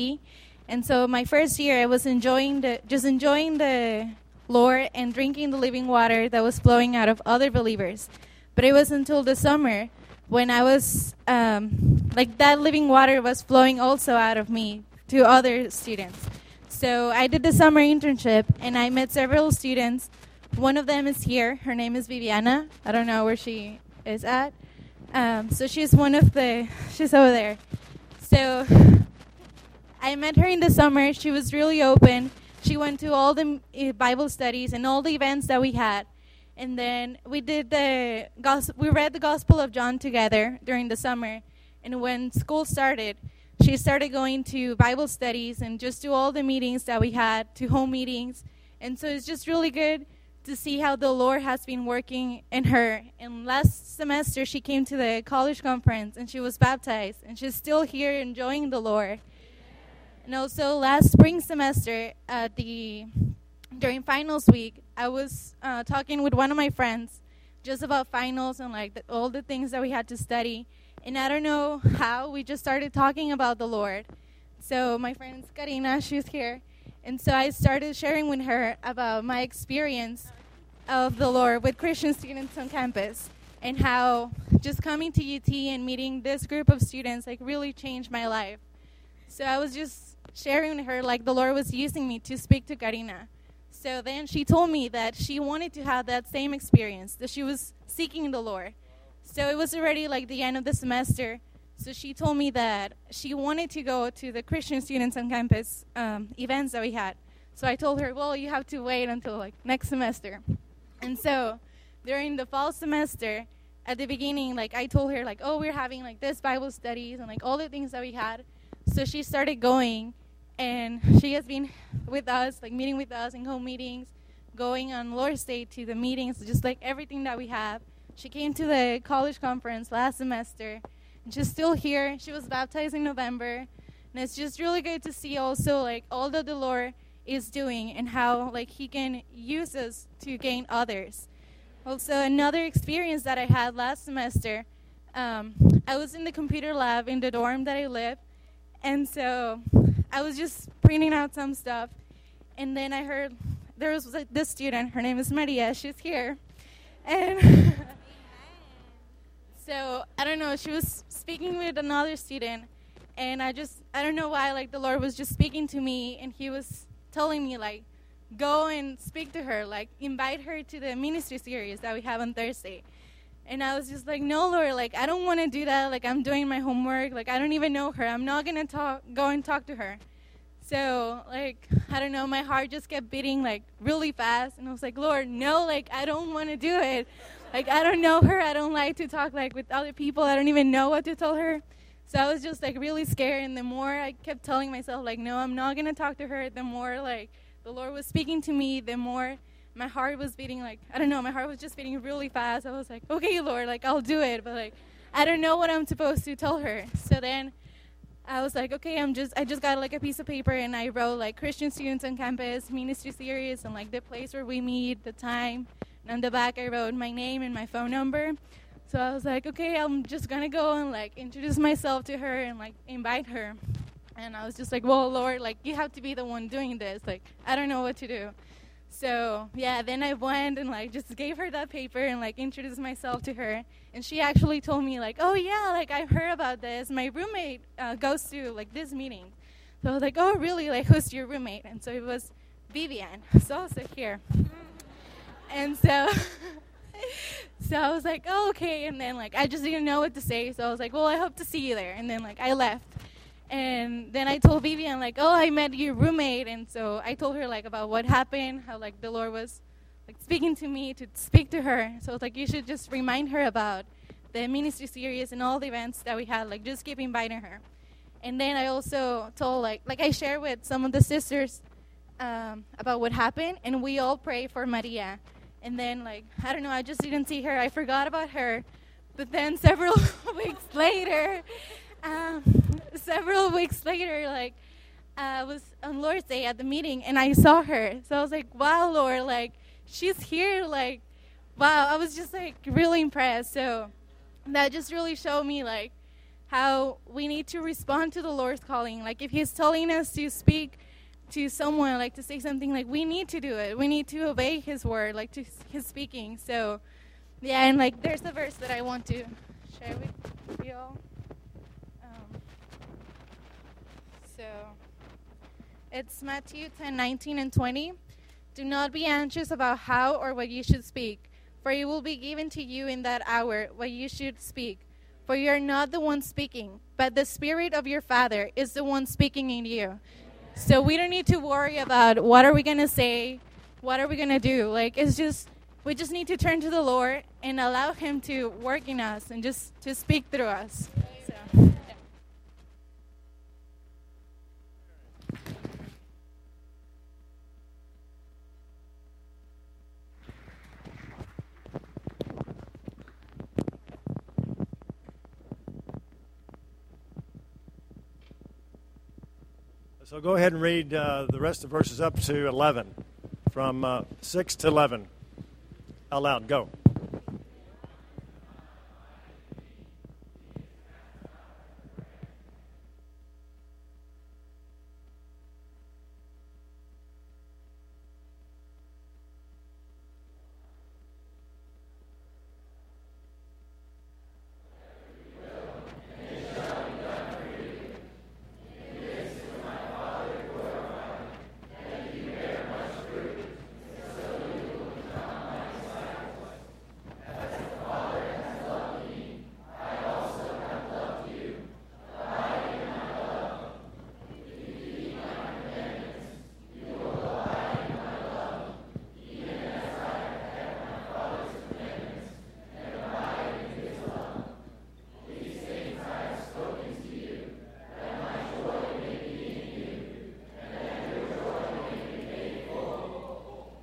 And so, my first year, I was enjoying the just enjoying the Lord and drinking the living water that was flowing out of other believers. But it was until the summer when I was um, like that living water was flowing also out of me to other students. So I did the summer internship and I met several students. One of them is here. Her name is Viviana. I don't know where she is at. Um, so she's one of the, she's over there. So I met her in the summer. She was really open. She went to all the uh, Bible studies and all the events that we had. And then we did the we read the Gospel of John together during the summer. And when school started, she started going to Bible studies and just to all the meetings that we had, to home meetings. And so it's just really good to see how the Lord has been working in her. And last semester, she came to the college conference and she was baptized, and she's still here enjoying the Lord. And also, last spring semester, at the during finals week, I was uh, talking with one of my friends just about finals and like the, all the things that we had to study. And I don't know how we just started talking about the Lord. So my friend Karina, she's here. And so I started sharing with her about my experience of the Lord with Christian students on campus and how just coming to UT and meeting this group of students like really changed my life. So I was just sharing with her like the Lord was using me to speak to Karina. So then she told me that she wanted to have that same experience, that she was seeking the Lord. So it was already like the end of the semester. So she told me that she wanted to go to the Christian students on campus um, events that we had. So I told her, well, you have to wait until like next semester. And so during the fall semester, at the beginning, like I told her, like, oh, we're having like this Bible studies and like all the things that we had. So she started going, and she has been with us, like meeting with us in home meetings, going on Lord's Day to the meetings, just like everything that we have. She came to the college conference last semester, and she's still here. She was baptized in November, and it's just really good to see also like all that the Lord is doing and how like He can use us to gain others. Also, another experience that I had last semester, um, I was in the computer lab in the dorm that I live, and so I was just printing out some stuff, and then I heard there was this student. Her name is Maria. She's here, and so I don't know. She was speaking with another student, and I just I don't know why. Like the Lord was just speaking to me, and He was telling me like, go and speak to her, like invite her to the ministry series that we have on Thursday. And I was just like, no, Lord, like I don't want to do that. Like I'm doing my homework. Like I don't even know her. I'm not gonna talk, go and talk to her. So like I don't know, my heart just kept beating like really fast, and I was like, Lord, no, like I don't want to do it. Like I don't know her. I don't like to talk like with other people. I don't even know what to tell her. So I was just like really scared, and the more I kept telling myself like, no, I'm not gonna talk to her, the more like the Lord was speaking to me, the more my heart was beating like I don't know, my heart was just beating really fast. I was like, okay, Lord, like I'll do it, but like I don't know what I'm supposed to tell her. So then I was like, okay, I'm just I just got like a piece of paper and I wrote like Christian students on campus, ministry series, and like the place where we meet, the time. And on the back, I wrote my name and my phone number. So I was like, okay, I'm just gonna go and like introduce myself to her and like invite her. And I was just like, well, Lord, like you have to be the one doing this. Like I don't know what to do. So yeah, then I went and like just gave her that paper and like introduced myself to her, and she actually told me like, oh yeah, like I've heard about this. My roommate uh, goes to like this meeting, so I was like, oh really? Like who's your roommate? And so it was Vivian. So also here, and so. so I was like, oh, okay. And then, like, I just didn't know what to say. So I was like, well, I hope to see you there. And then, like, I left. And then I told Vivian, like, oh, I met your roommate. And so I told her, like, about what happened, how, like, the Lord was, like, speaking to me to speak to her. So like, you should just remind her about the ministry series and all the events that we had. Like, just keep inviting her. And then I also told, like, like I shared with some of the sisters um, about what happened. And we all pray for Maria. And then, like, I don't know, I just didn't see her. I forgot about her. But then several weeks later, um, several weeks later, like, I was on Lord's Day at the meeting and I saw her. So I was like, wow, Lord, like, she's here. Like, wow, I was just, like, really impressed. So that just really showed me, like, how we need to respond to the Lord's calling. Like, if He's telling us to speak to someone, like, to say something, like, we need to do it. We need to obey His word, like, to His speaking. So, yeah, and, like, there's a verse that I want to share with you all. Um, so it's Matthew 10 19 and 20. Do not be anxious about how or what you should speak, for it will be given to you in that hour what you should speak. For you are not the one speaking, but the Spirit of your Father is the one speaking in you. So we don't need to worry about what are we going to say, what are we going to do. Like, it's just, we just need to turn to the Lord and allow Him to work in us and just to speak through us. So, yeah. So go ahead and read uh, the rest of verses up to 11, from uh, 6 to 11. Out loud, go.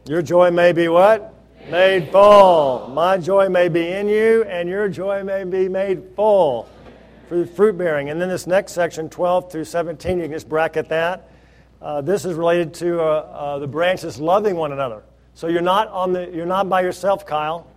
Your joy may be what? Made full. My joy may be in you, and your joy may be made full for fruit bearing. And then this next section, 12 through 17, you can just bracket that. Uh, this is related to uh, uh, the branches loving one another. So you're not on the you're not by yourself, Kyle.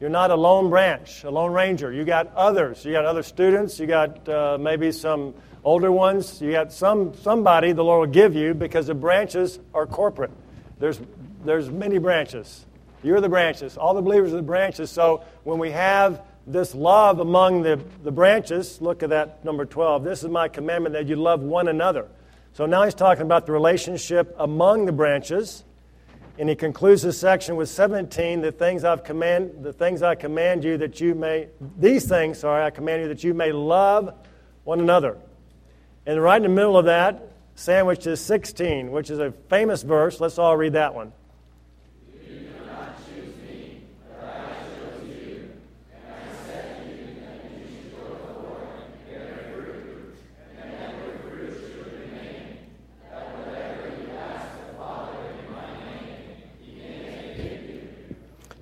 You're not a lone branch, a lone ranger. You got others. You got other students. You got uh, maybe some older ones. You got some somebody the Lord will give you because the branches are corporate. There's there's many branches. You're the branches. All the believers are the branches. So when we have this love among the, the branches, look at that number 12. This is my commandment that you love one another. So now he's talking about the relationship among the branches. And he concludes this section with 17, the things I've command the things I command you that you may these things, sorry, I command you that you may love one another. And right in the middle of that, sandwiched is 16, which is a famous verse. Let's all read that one.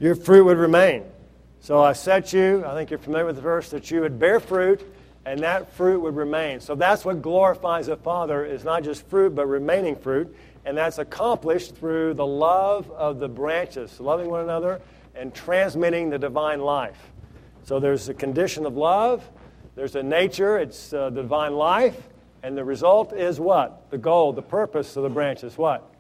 Your fruit would remain. So I set you, I think you're familiar with the verse, that you would bear fruit and that fruit would remain. So that's what glorifies the Father is not just fruit, but remaining fruit. And that's accomplished through the love of the branches, loving one another and transmitting the divine life. So there's a condition of love, there's a nature, it's uh, the divine life, and the result is what? The goal, the purpose of the branches, what?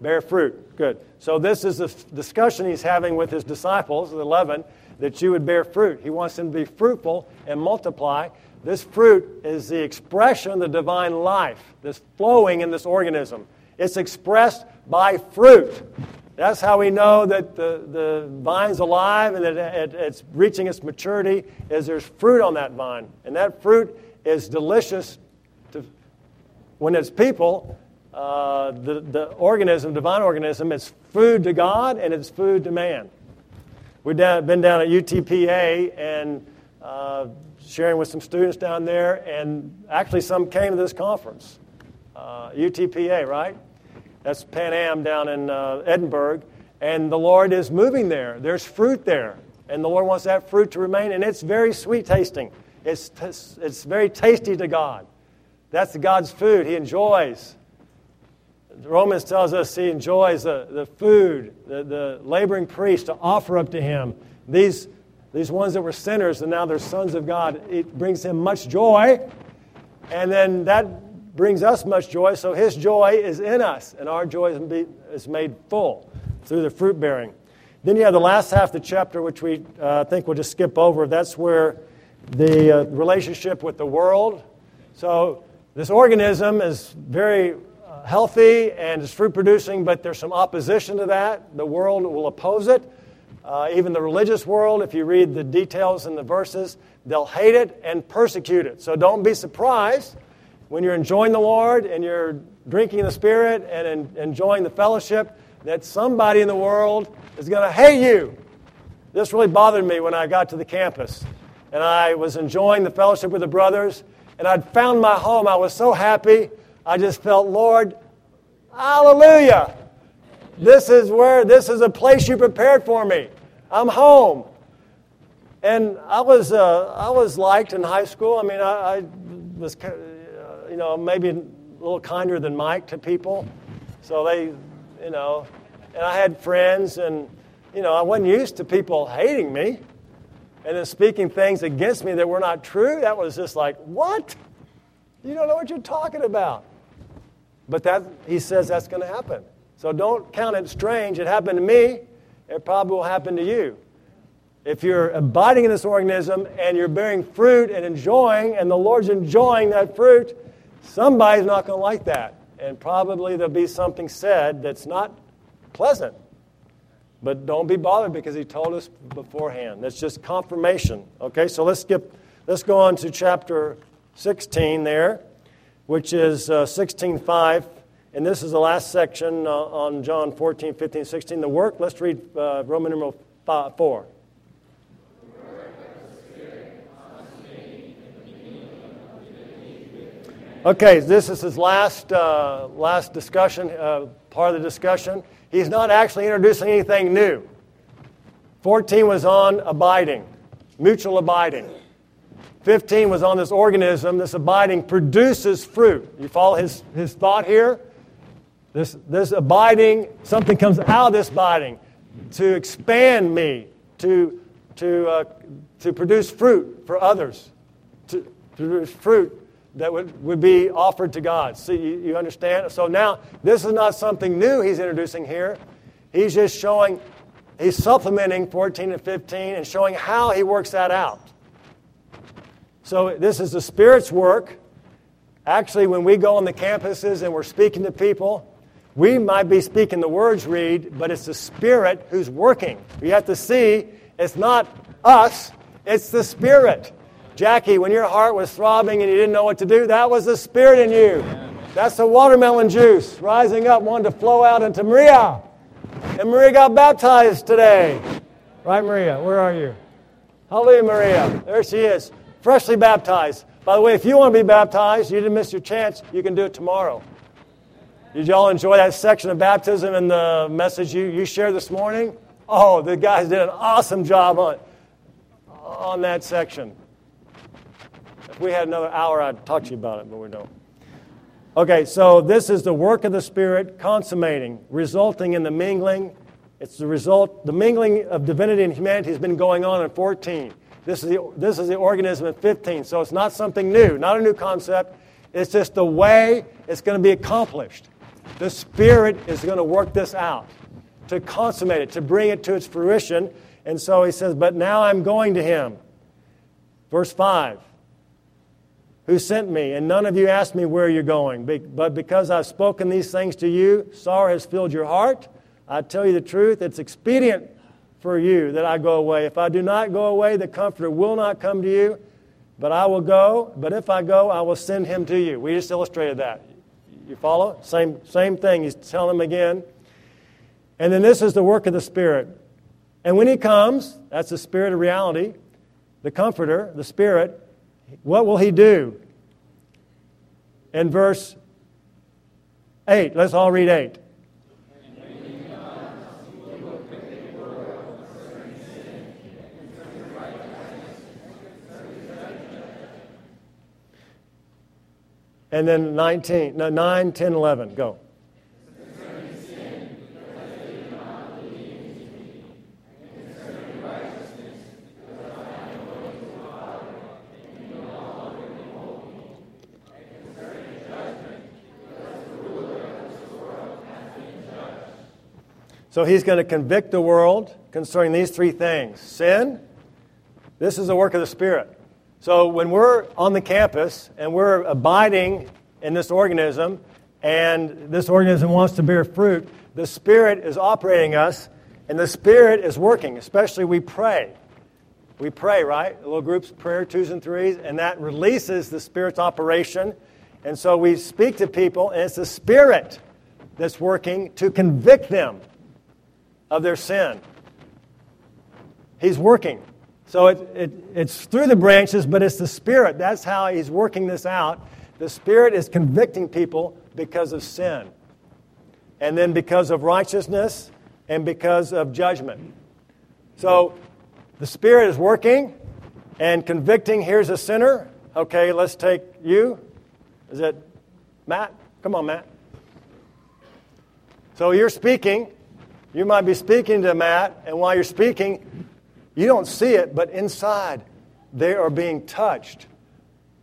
Bear fruit. Good. So this is the discussion he's having with his disciples, the 11, that you would bear fruit. He wants them to be fruitful and multiply. This fruit is the expression of the divine life that's flowing in this organism. It's expressed by fruit. That's how we know that the, the vine's alive and that it, it's reaching its maturity is there's fruit on that vine. And that fruit is delicious to, when it's people. Uh, the, the organism, divine organism, it's food to God and it's food to man. We've down, been down at UTPA and uh, sharing with some students down there, and actually some came to this conference. Uh, UTPA, right? That's Pan Am down in uh, Edinburg. And the Lord is moving there. There's fruit there. And the Lord wants that fruit to remain. And it's very sweet tasting. It's, it's very tasty to God. That's God's food. He enjoys. Romans tells us he enjoys the, the food, the, the laboring priest to offer up to him. These, these ones that were sinners and now they're sons of God, it brings him much joy. And then that brings us much joy, so his joy is in us, and our joy is made full through the fruit bearing. Then you have the last half of the chapter, which we uh, think we'll just skip over. That's where the uh, relationship with the world. So this organism is very healthy and is fruit producing, but there's some opposition to that. The world will oppose it. Uh, even the religious world, if you read the details in the verses, they'll hate it and persecute it. So don't be surprised when you're enjoying the Lord and you're drinking the Spirit and enjoying the fellowship, that somebody in the world is going to hate you. This really bothered me when I got to the campus. And I was enjoying the fellowship with the brothers, and I'd found my home. I was so happy. I just felt, Lord, hallelujah. This is where, this is a place you prepared for me. I'm home. And I was, uh, I was liked in high school. I mean, I, I was you know, maybe a little kinder than Mike to people. So they, you know, and I had friends, and, you know, I wasn't used to people hating me and then speaking things against me that were not true. That was just like, what? You don't know what you're talking about. But that, he says that's going to happen. So don't count it strange. It happened to me. It probably will happen to you. If you're abiding in this organism and you're bearing fruit and enjoying, and the Lord's enjoying that fruit, Somebody's not going to like that. And probably there'll be something said that's not pleasant. But don't be bothered because he told us beforehand. That's just confirmation. Okay, so let's skip, let's go on to chapter 16 there, which is uh, 16.5. And this is the last section uh, on John 14, 15, 16. The work, let's read uh, Roman numeral 4. Okay, this is his last, uh, last discussion, uh, part of the discussion. He's not actually introducing anything new. 14 was on abiding, mutual abiding. 15 was on this organism. This abiding produces fruit. You follow his, his thought here? This, this abiding, something comes out of this abiding to expand me, to, to, uh, to produce fruit for others, to, to produce fruit that would, would be offered to God. See, you, you understand? So now, this is not something new he's introducing here. He's just showing, he's supplementing 14 and 15 and showing how he works that out. So this is the Spirit's work. Actually, when we go on the campuses and we're speaking to people, we might be speaking the words read, but it's the Spirit who's working. We have to see it's not us, it's the Spirit. Jackie, when your heart was throbbing and you didn't know what to do, that was the Spirit in you. That's the watermelon juice rising up, wanting to flow out into Maria. And Maria got baptized today. Right, Maria? Where are you? Hallelujah, Maria. There she is, freshly baptized. By the way, if you want to be baptized, you didn't miss your chance, you can do it tomorrow. Did y'all enjoy that section of baptism and the message you, you shared this morning? Oh, the guys did an awesome job on, on that section If we had another hour, I'd talk to you about it, but we don't. Okay, so this is the work of the Spirit consummating, resulting in the mingling. It's the result, the mingling of divinity and humanity has been going on in 14. This is the, this is the organism at 15. So it's not something new, not a new concept. It's just the way it's going to be accomplished. The Spirit is going to work this out, to consummate it, to bring it to its fruition. And so he says, But now I'm going to him. Verse 5 Who sent me, and none of you asked me where you're going. But because I've spoken these things to you, sorrow has filled your heart. I tell you the truth, it's expedient for you that I go away. If I do not go away, the Comforter will not come to you, but I will go. But if I go, I will send him to you. We just illustrated that. You follow? Same, same thing. He's telling them again. And then this is the work of the Spirit. And when he comes, that's the Spirit of reality, the Comforter, the Spirit, what will he do? In verse 8, let's all read 8. And then 19, no, 9, 10, 11. Go. So he's going to convict the world concerning these three things sin, this is the work of the Spirit. So when we're on the campus and we're abiding in this organism, and this organism wants to bear fruit, the Spirit is operating us, and the Spirit is working. Especially we pray. We pray, right? Little groups, prayer, twos and threes, and that releases the Spirit's operation. And so we speak to people, and it's the Spirit that's working to convict them of their sin. He's working. So it, it, it's through the branches, but it's the Spirit. That's how He's working this out. The Spirit is convicting people because of sin, and then because of righteousness, and because of judgment. So the Spirit is working and convicting. Here's a sinner. Okay, let's take you. Is it Matt? Come on, Matt. So you're speaking. You might be speaking to Matt, and while you're speaking, you don't see it, but inside they are being touched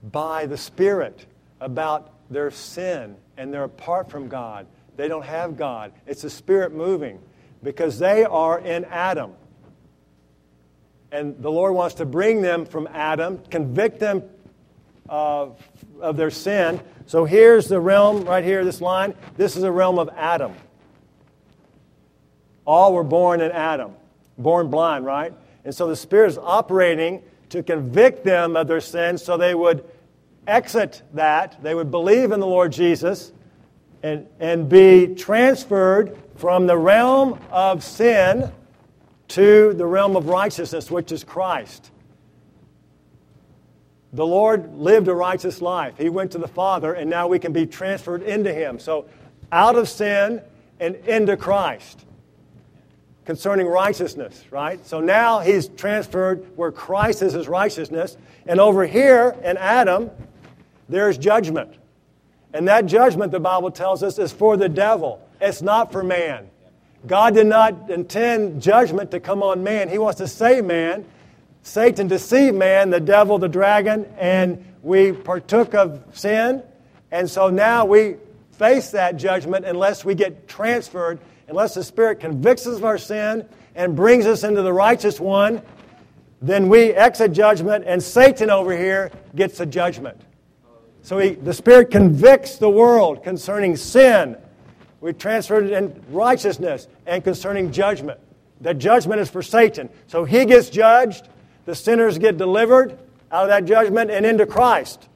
by the Spirit about their sin and they're apart from God. They don't have God. It's the Spirit moving because they are in Adam. And the Lord wants to bring them from Adam, convict them of, of their sin. So here's the realm right here, this line. This is a realm of Adam. All were born in Adam, born blind, right? And so the Spirit is operating to convict them of their sins so they would exit that, they would believe in the Lord Jesus and, and be transferred from the realm of sin to the realm of righteousness, which is Christ. The Lord lived a righteous life. He went to the Father, and now we can be transferred into Him. So, out of sin and into Christ concerning righteousness, right? So now he's transferred where Christ is his righteousness. And over here in Adam, there's judgment. And that judgment, the Bible tells us, is for the devil. It's not for man. God did not intend judgment to come on man. He wants to save man. Satan deceived man, the devil, the dragon, and we partook of sin. And so now we face that judgment unless we get transferred unless the Spirit convicts us of our sin and brings us into the righteous one, then we exit judgment, and Satan over here gets the judgment. So he, the Spirit convicts the world concerning sin. We transferred it in righteousness and concerning judgment. The judgment is for Satan. So he gets judged, the sinners get delivered out of that judgment and into Christ.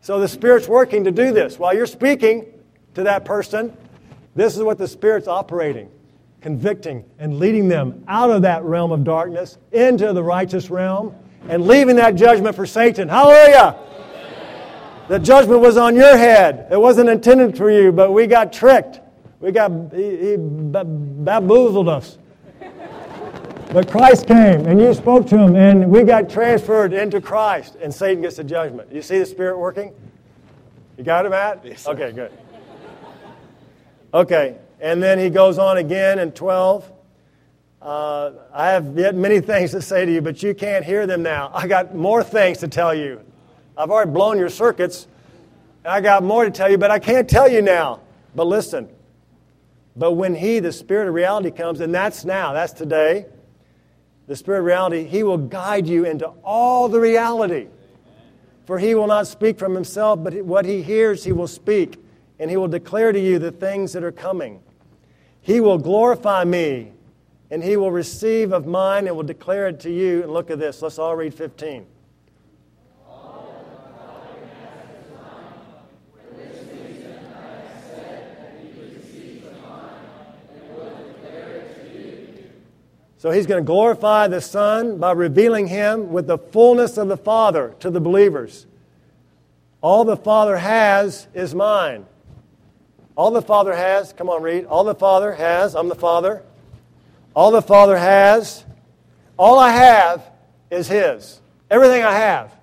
So the Spirit's working to do this. While you're speaking to that person, this is what the Spirit's operating, convicting and leading them out of that realm of darkness into the righteous realm and leaving that judgment for Satan. Hallelujah! The judgment was on your head. It wasn't intended for you, but we got tricked. We got, he, he bamboozled us. But Christ came and you spoke to him and we got transferred into Christ and Satan gets the judgment. You see the Spirit working? You got it, Matt? Yes, okay, good. Okay, and then he goes on again in 12. Uh, I have yet many things to say to you, but you can't hear them now. I got more things to tell you. I've already blown your circuits, I got more to tell you, but I can't tell you now. But listen. But when He, the Spirit of reality, comes, and that's now, that's today, the Spirit of reality, He will guide you into all the reality. For He will not speak from Himself, but what He hears, He will speak, and He will declare to you the things that are coming. He will glorify me and he will receive of mine and will declare it to you. And look at this. Let's all read 15. So he's going to glorify the Son by revealing him with the fullness of the Father to the believers. All the Father has is mine. All the Father has, come on, read. All the Father has, I'm the Father. All the Father has, all I have is His. Everything I have,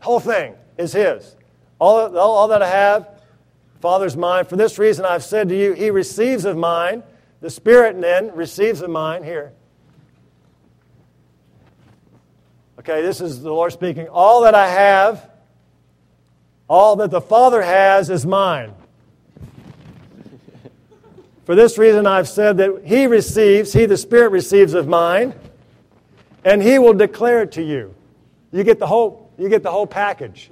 whole thing, is His. All, all, all that I have, Father's mine. For this reason I've said to you, He receives of mine. The Spirit then receives of mine. Here. Okay, this is the Lord speaking. All that I have, all that the Father has is mine. For this reason, I've said that he receives, he, the Spirit, receives of mine, and he will declare it to you. You get the whole, you get the whole package.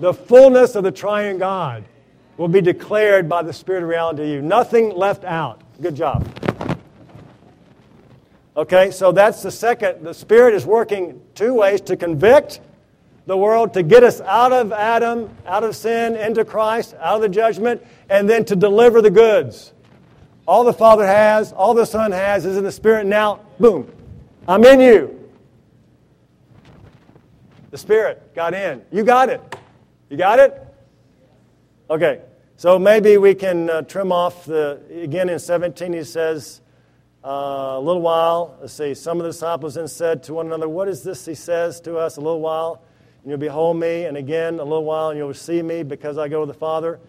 The fullness of the triune God will be declared by the Spirit of reality to you. Nothing left out. Good job. Okay, so that's the second. The Spirit is working two ways to convict the world, to get us out of Adam, out of sin, into Christ, out of the judgment, and then to deliver the goods. All the Father has, all the Son has is in the Spirit. Now, boom, I'm in you. The Spirit got in. You got it. You got it? Okay. So maybe we can uh, trim off the, again in 17, he says, uh, a little while, let's see, some of the disciples then said to one another, What is this he says to us? A little while, and you'll behold me, and again, a little while, and you'll see me because I go to the Father.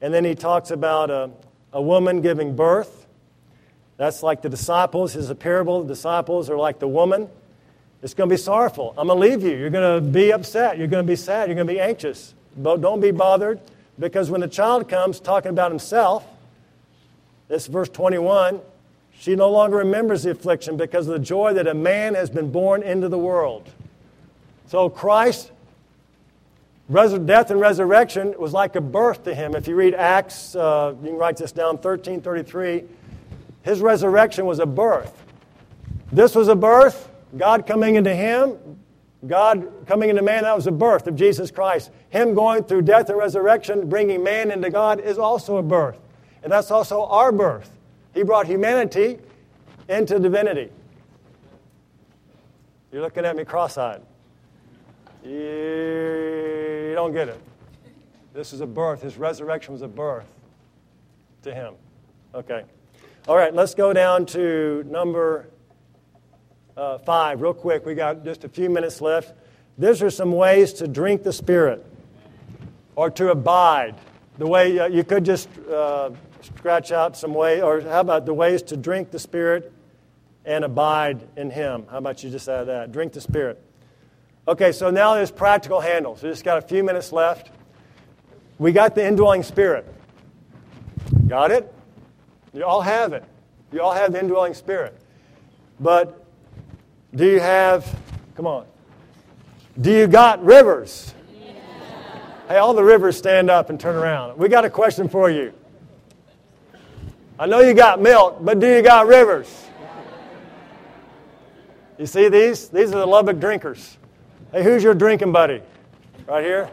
And then he talks about uh, a woman giving birth. That's like the disciples. His parable, the disciples are like the woman. It's going to be sorrowful. I'm going to leave you. You're going to be upset. You're going to be sad. You're going to be anxious. But don't be bothered because when the child comes talking about himself, this verse 21, she no longer remembers the affliction because of the joy that a man has been born into the world. So Christ death and resurrection was like a birth to him. If you read Acts, uh, you can write this down, 1333, his resurrection was a birth. This was a birth, God coming into him, God coming into man, that was a birth of Jesus Christ. Him going through death and resurrection, bringing man into God, is also a birth. And that's also our birth. He brought humanity into divinity. You're looking at me cross eyed. You don't get it. This is a birth. His resurrection was a birth to him. Okay. All right, let's go down to number uh, five, real quick. We got just a few minutes left. These are some ways to drink the Spirit or to abide. The way uh, you could just uh, scratch out some way, or how about the ways to drink the Spirit and abide in Him? How about you just add that? Drink the Spirit. Okay, so now there's practical handles. We just got a few minutes left. We got the indwelling spirit. Got it? You all have it. You all have the indwelling spirit. But do you have, come on, do you got rivers? Yeah. Hey, all the rivers stand up and turn around. We got a question for you. I know you got milk, but do you got rivers? You see these? These are the Lubbock drinkers. Hey, who's your drinking buddy? Right here?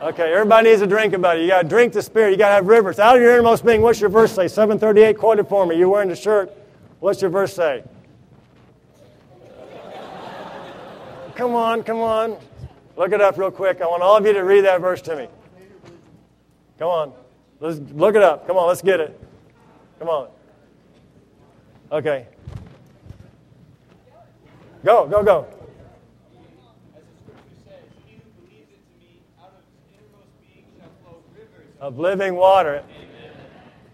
Okay, everybody needs a drinking buddy. You got to drink the Spirit. You got to have rivers. Out of your innermost being, what's your verse say? 738 quoted for me. You're wearing the shirt. What's your verse say? Come on, come on. Look it up real quick. I want all of you to read that verse to me. Come on. Let's look it up. Come on, let's get it. Come on. Okay. Go, go, go. As the scripture says, he who believes into me, out of his innermost being shall flow rivers. Of living water.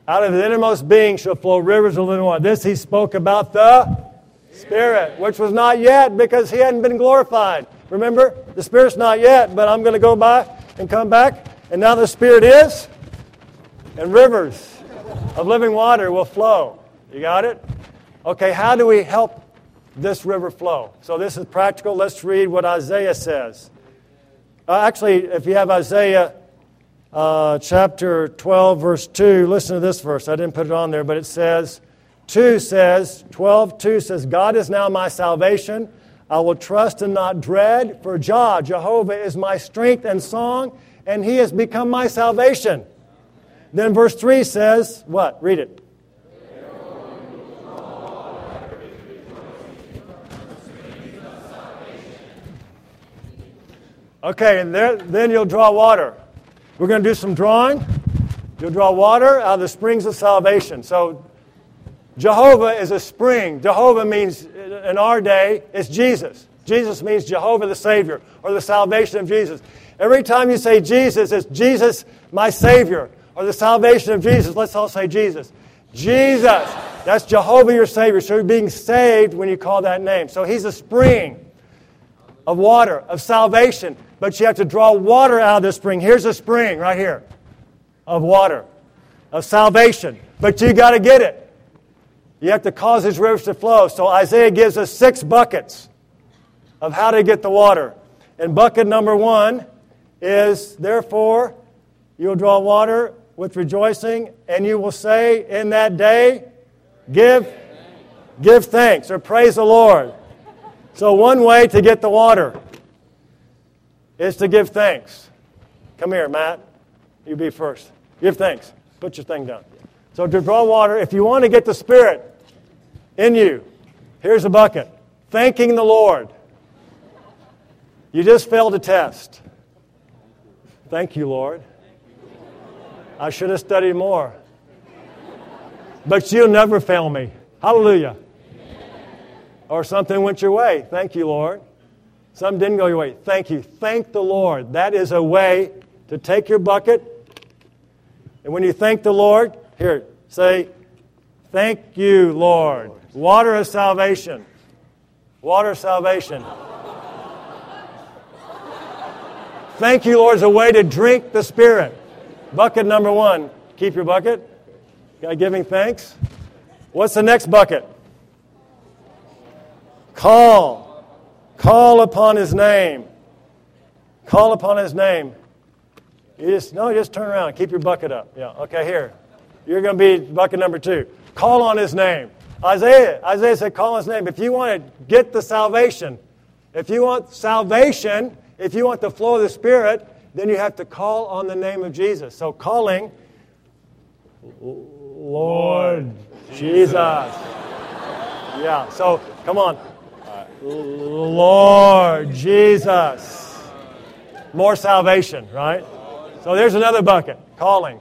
Out of his innermost being shall flow rivers of living water. This he spoke about the Spirit, which was not yet because he hadn't been glorified. Remember? The Spirit's not yet, but I'm going to go by and come back. And now the Spirit is, and rivers of living water will flow. You got it? Okay, how do we help this river flow? So this is practical. Let's read what Isaiah says. Uh, actually, if you have Isaiah uh, chapter 12, verse 2, listen to this verse. I didn't put it on there, but it says, 2 says, 12, 2 says, God is now my salvation. I will trust and not dread, for Jah, Jehovah, is my strength and song, and he has become my salvation. Then verse 3 says, what? Read it. Okay, and there, then you'll draw water. We're going to do some drawing. You'll draw water out of the springs of salvation. So, Jehovah is a spring. Jehovah means, in our day, it's Jesus. Jesus means Jehovah the Savior or the salvation of Jesus. Every time you say Jesus, it's Jesus, my Savior, or the salvation of Jesus. Let's all say Jesus. Jesus. That's Jehovah your Savior. So you're being saved when you call that name. So he's a spring of water, of salvation. But you have to draw water out of the spring. Here's a spring right here of water, of salvation. But you got to get it. You have to cause these rivers to flow. So Isaiah gives us six buckets of how to get the water. And bucket number one is, therefore, you'll draw water with rejoicing, and you will say in that day, give, give thanks or praise the Lord. So one way to get the water is to give thanks. Come here, Matt. You be first. Give thanks. Put your thing down. So to draw water, if you want to get the Spirit in you, here's a bucket. Thanking the Lord. You just failed a test. Thank you, Lord. I should have studied more. But you'll never fail me. Hallelujah. Or something went your way. Thank you, Lord. Some didn't go your way. Thank you. Thank the Lord. That is a way to take your bucket. And when you thank the Lord, here, say, Thank you, Lord. Water of salvation. Water of salvation. Thank you, Lord, is a way to drink the Spirit. Bucket number one. Keep your bucket. Guy giving thanks. What's the next bucket? Call. Call upon his name. Call upon his name. You just no, just turn around. Keep your bucket up. Yeah. Okay, here. You're going to be bucket number two. Call on his name. Isaiah, Isaiah said, call on his name. If you want to get the salvation, if you want salvation, if you want the flow of the Spirit, then you have to call on the name of Jesus. So calling, Lord Jesus. Yeah, so come on. Lord Jesus. More salvation, right? So there's another bucket calling.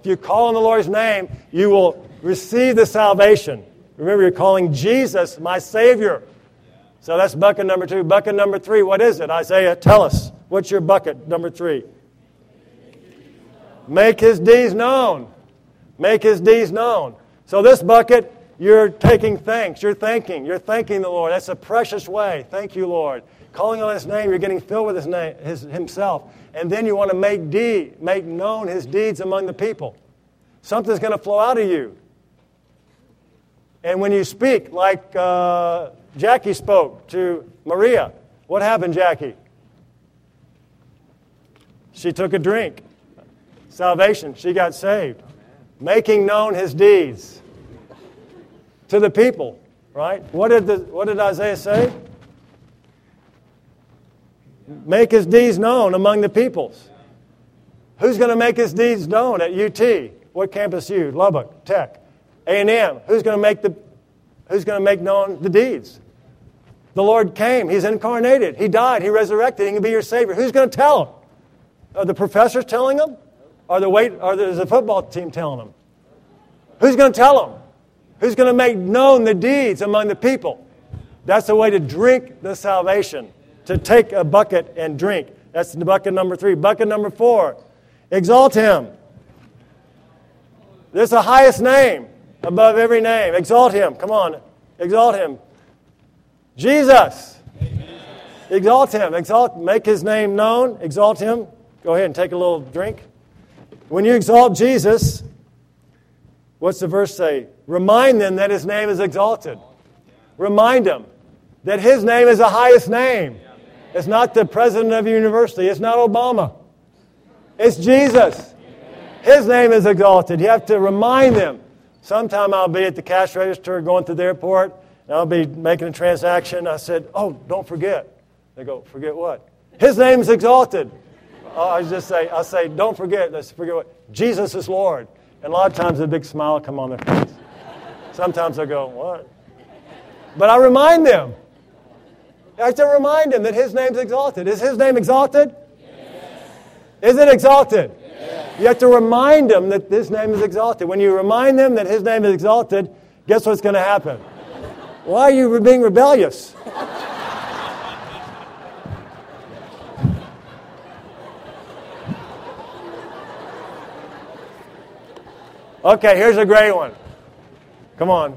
If you call on the Lord's name, you will receive the salvation. Remember, you're calling Jesus my Savior. So that's bucket number two. Bucket number three, what is it? Isaiah, tell us. What's your bucket number three? Make his deeds known. Make his deeds known. So this bucket, you're taking thanks. You're thanking. You're thanking the Lord. That's a precious way. Thank you, Lord. Calling on his name, you're getting filled with his name, his, himself. And then you want to make deed, make known his deeds among the people. Something's going to flow out of you. And when you speak, like uh, Jackie spoke to Maria, what happened, Jackie? She took a drink. Salvation. She got saved. Making known his deeds to the people, right? What did, the, what did Isaiah say? Make his deeds known among the peoples. Who's going to make his deeds known at UT? What campus you? Lubbock, Tech, A&M. Who's going to make the Who's going to make known the deeds? The Lord came. He's incarnated. He died. He resurrected. He can be your Savior. Who's going to tell them? Are the professors telling them? Are the wait? Are the, is the football team telling them? Who's going to tell them? Who's going to make known the deeds among the people? That's the way to drink the salvation, to take a bucket and drink. That's the bucket number three. Bucket number four, exalt him. This is the highest name above every name. Exalt him. Come on, exalt him. Jesus. Exalt him. Exalt, make his name known. Exalt him. Go ahead and take a little drink. When you exalt Jesus, what's the verse say? Remind them that his name is exalted. Remind them that his name is the highest name. It's not the president of your university, it's not Obama. It's Jesus. His name is exalted. You have to remind them. Sometime I'll be at the cash register going through the airport, and I'll be making a transaction. I said, Oh, don't forget. They go, Forget what? His name is exalted. Oh, I just say, I'll say, Don't forget. Let's forget what? Jesus is Lord. And a lot of times a big smile come on their face. Sometimes I go, What? But I remind them. I have to remind them that His name's exalted. Is His name exalted? Yes. Is it exalted? Yes. You have to remind them that His name is exalted. When you remind them that His name is exalted, guess what's going to happen? Why are you being rebellious? Okay, here's a great one. Come on.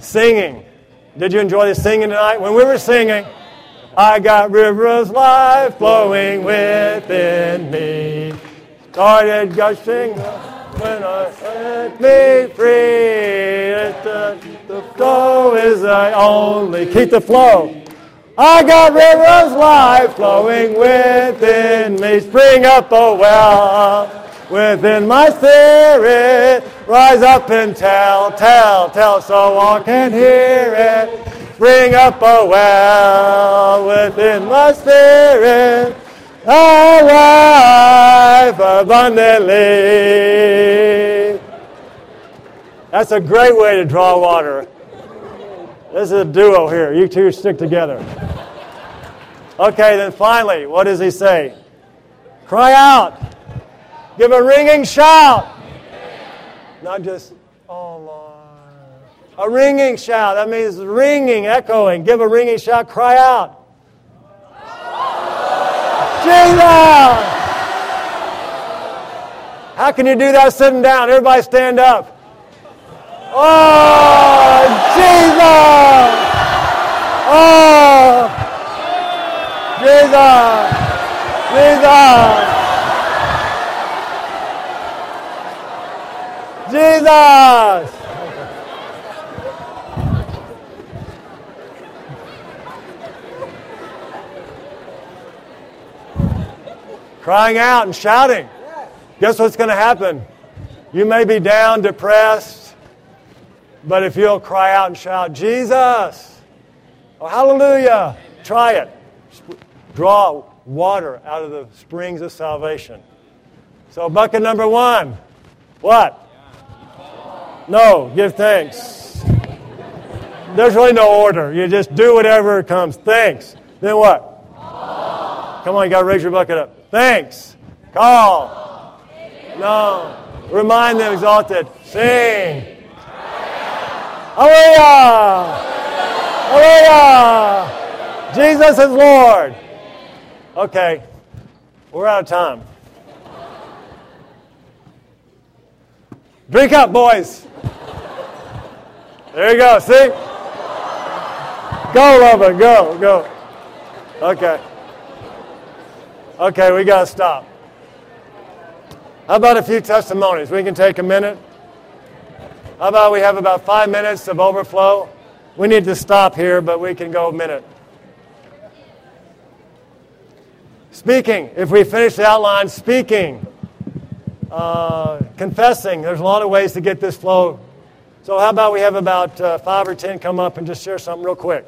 Singing. Did you enjoy the singing tonight? When we were singing, I got rivers life flowing within me. Started gushing when I set me free. The, flow is I only. Keep the flow. I got rivers life flowing within me. Spring up, oh well within my spirit. Rise up and tell, tell, tell, so all can hear it. Bring up a well within my spirit. Alive abundantly. That's a great way to draw water. This is a duo here. You two stick together. Okay, then finally, what does he say? Cry out. Give a ringing shout. Not just, oh Lord. A ringing shout. That means ringing, echoing. Give a ringing shout. Cry out. Jesus! How can you do that sitting down? Everybody stand up. Oh, Jesus! Oh, Jesus! Jesus! Jesus! Crying out and shouting. Guess what's going to happen? You may be down, depressed, but if you'll cry out and shout, Jesus! Oh, hallelujah! Try it. Draw water out of the springs of salvation. So, bucket number one what? No, give thanks. There's really no order. You just do whatever comes. Thanks. Then what? Call. Come on, you got to raise your bucket up. Thanks. Call. No. Remind them exalted. Sing. Hallelujah. Hallelujah. Jesus is Lord. Okay. We're out of time. Drink up, boys. There you go. See? Go, lover. Go, go. Okay. Okay, we got to stop. How about a few testimonies? We can take a minute. How about we have about five minutes of overflow? We need to stop here, but we can go a minute. Speaking, if we finish the outline, speaking, uh, confessing, there's a lot of ways to get this flow so, how about we have about uh, five or ten come up and just share something real quick?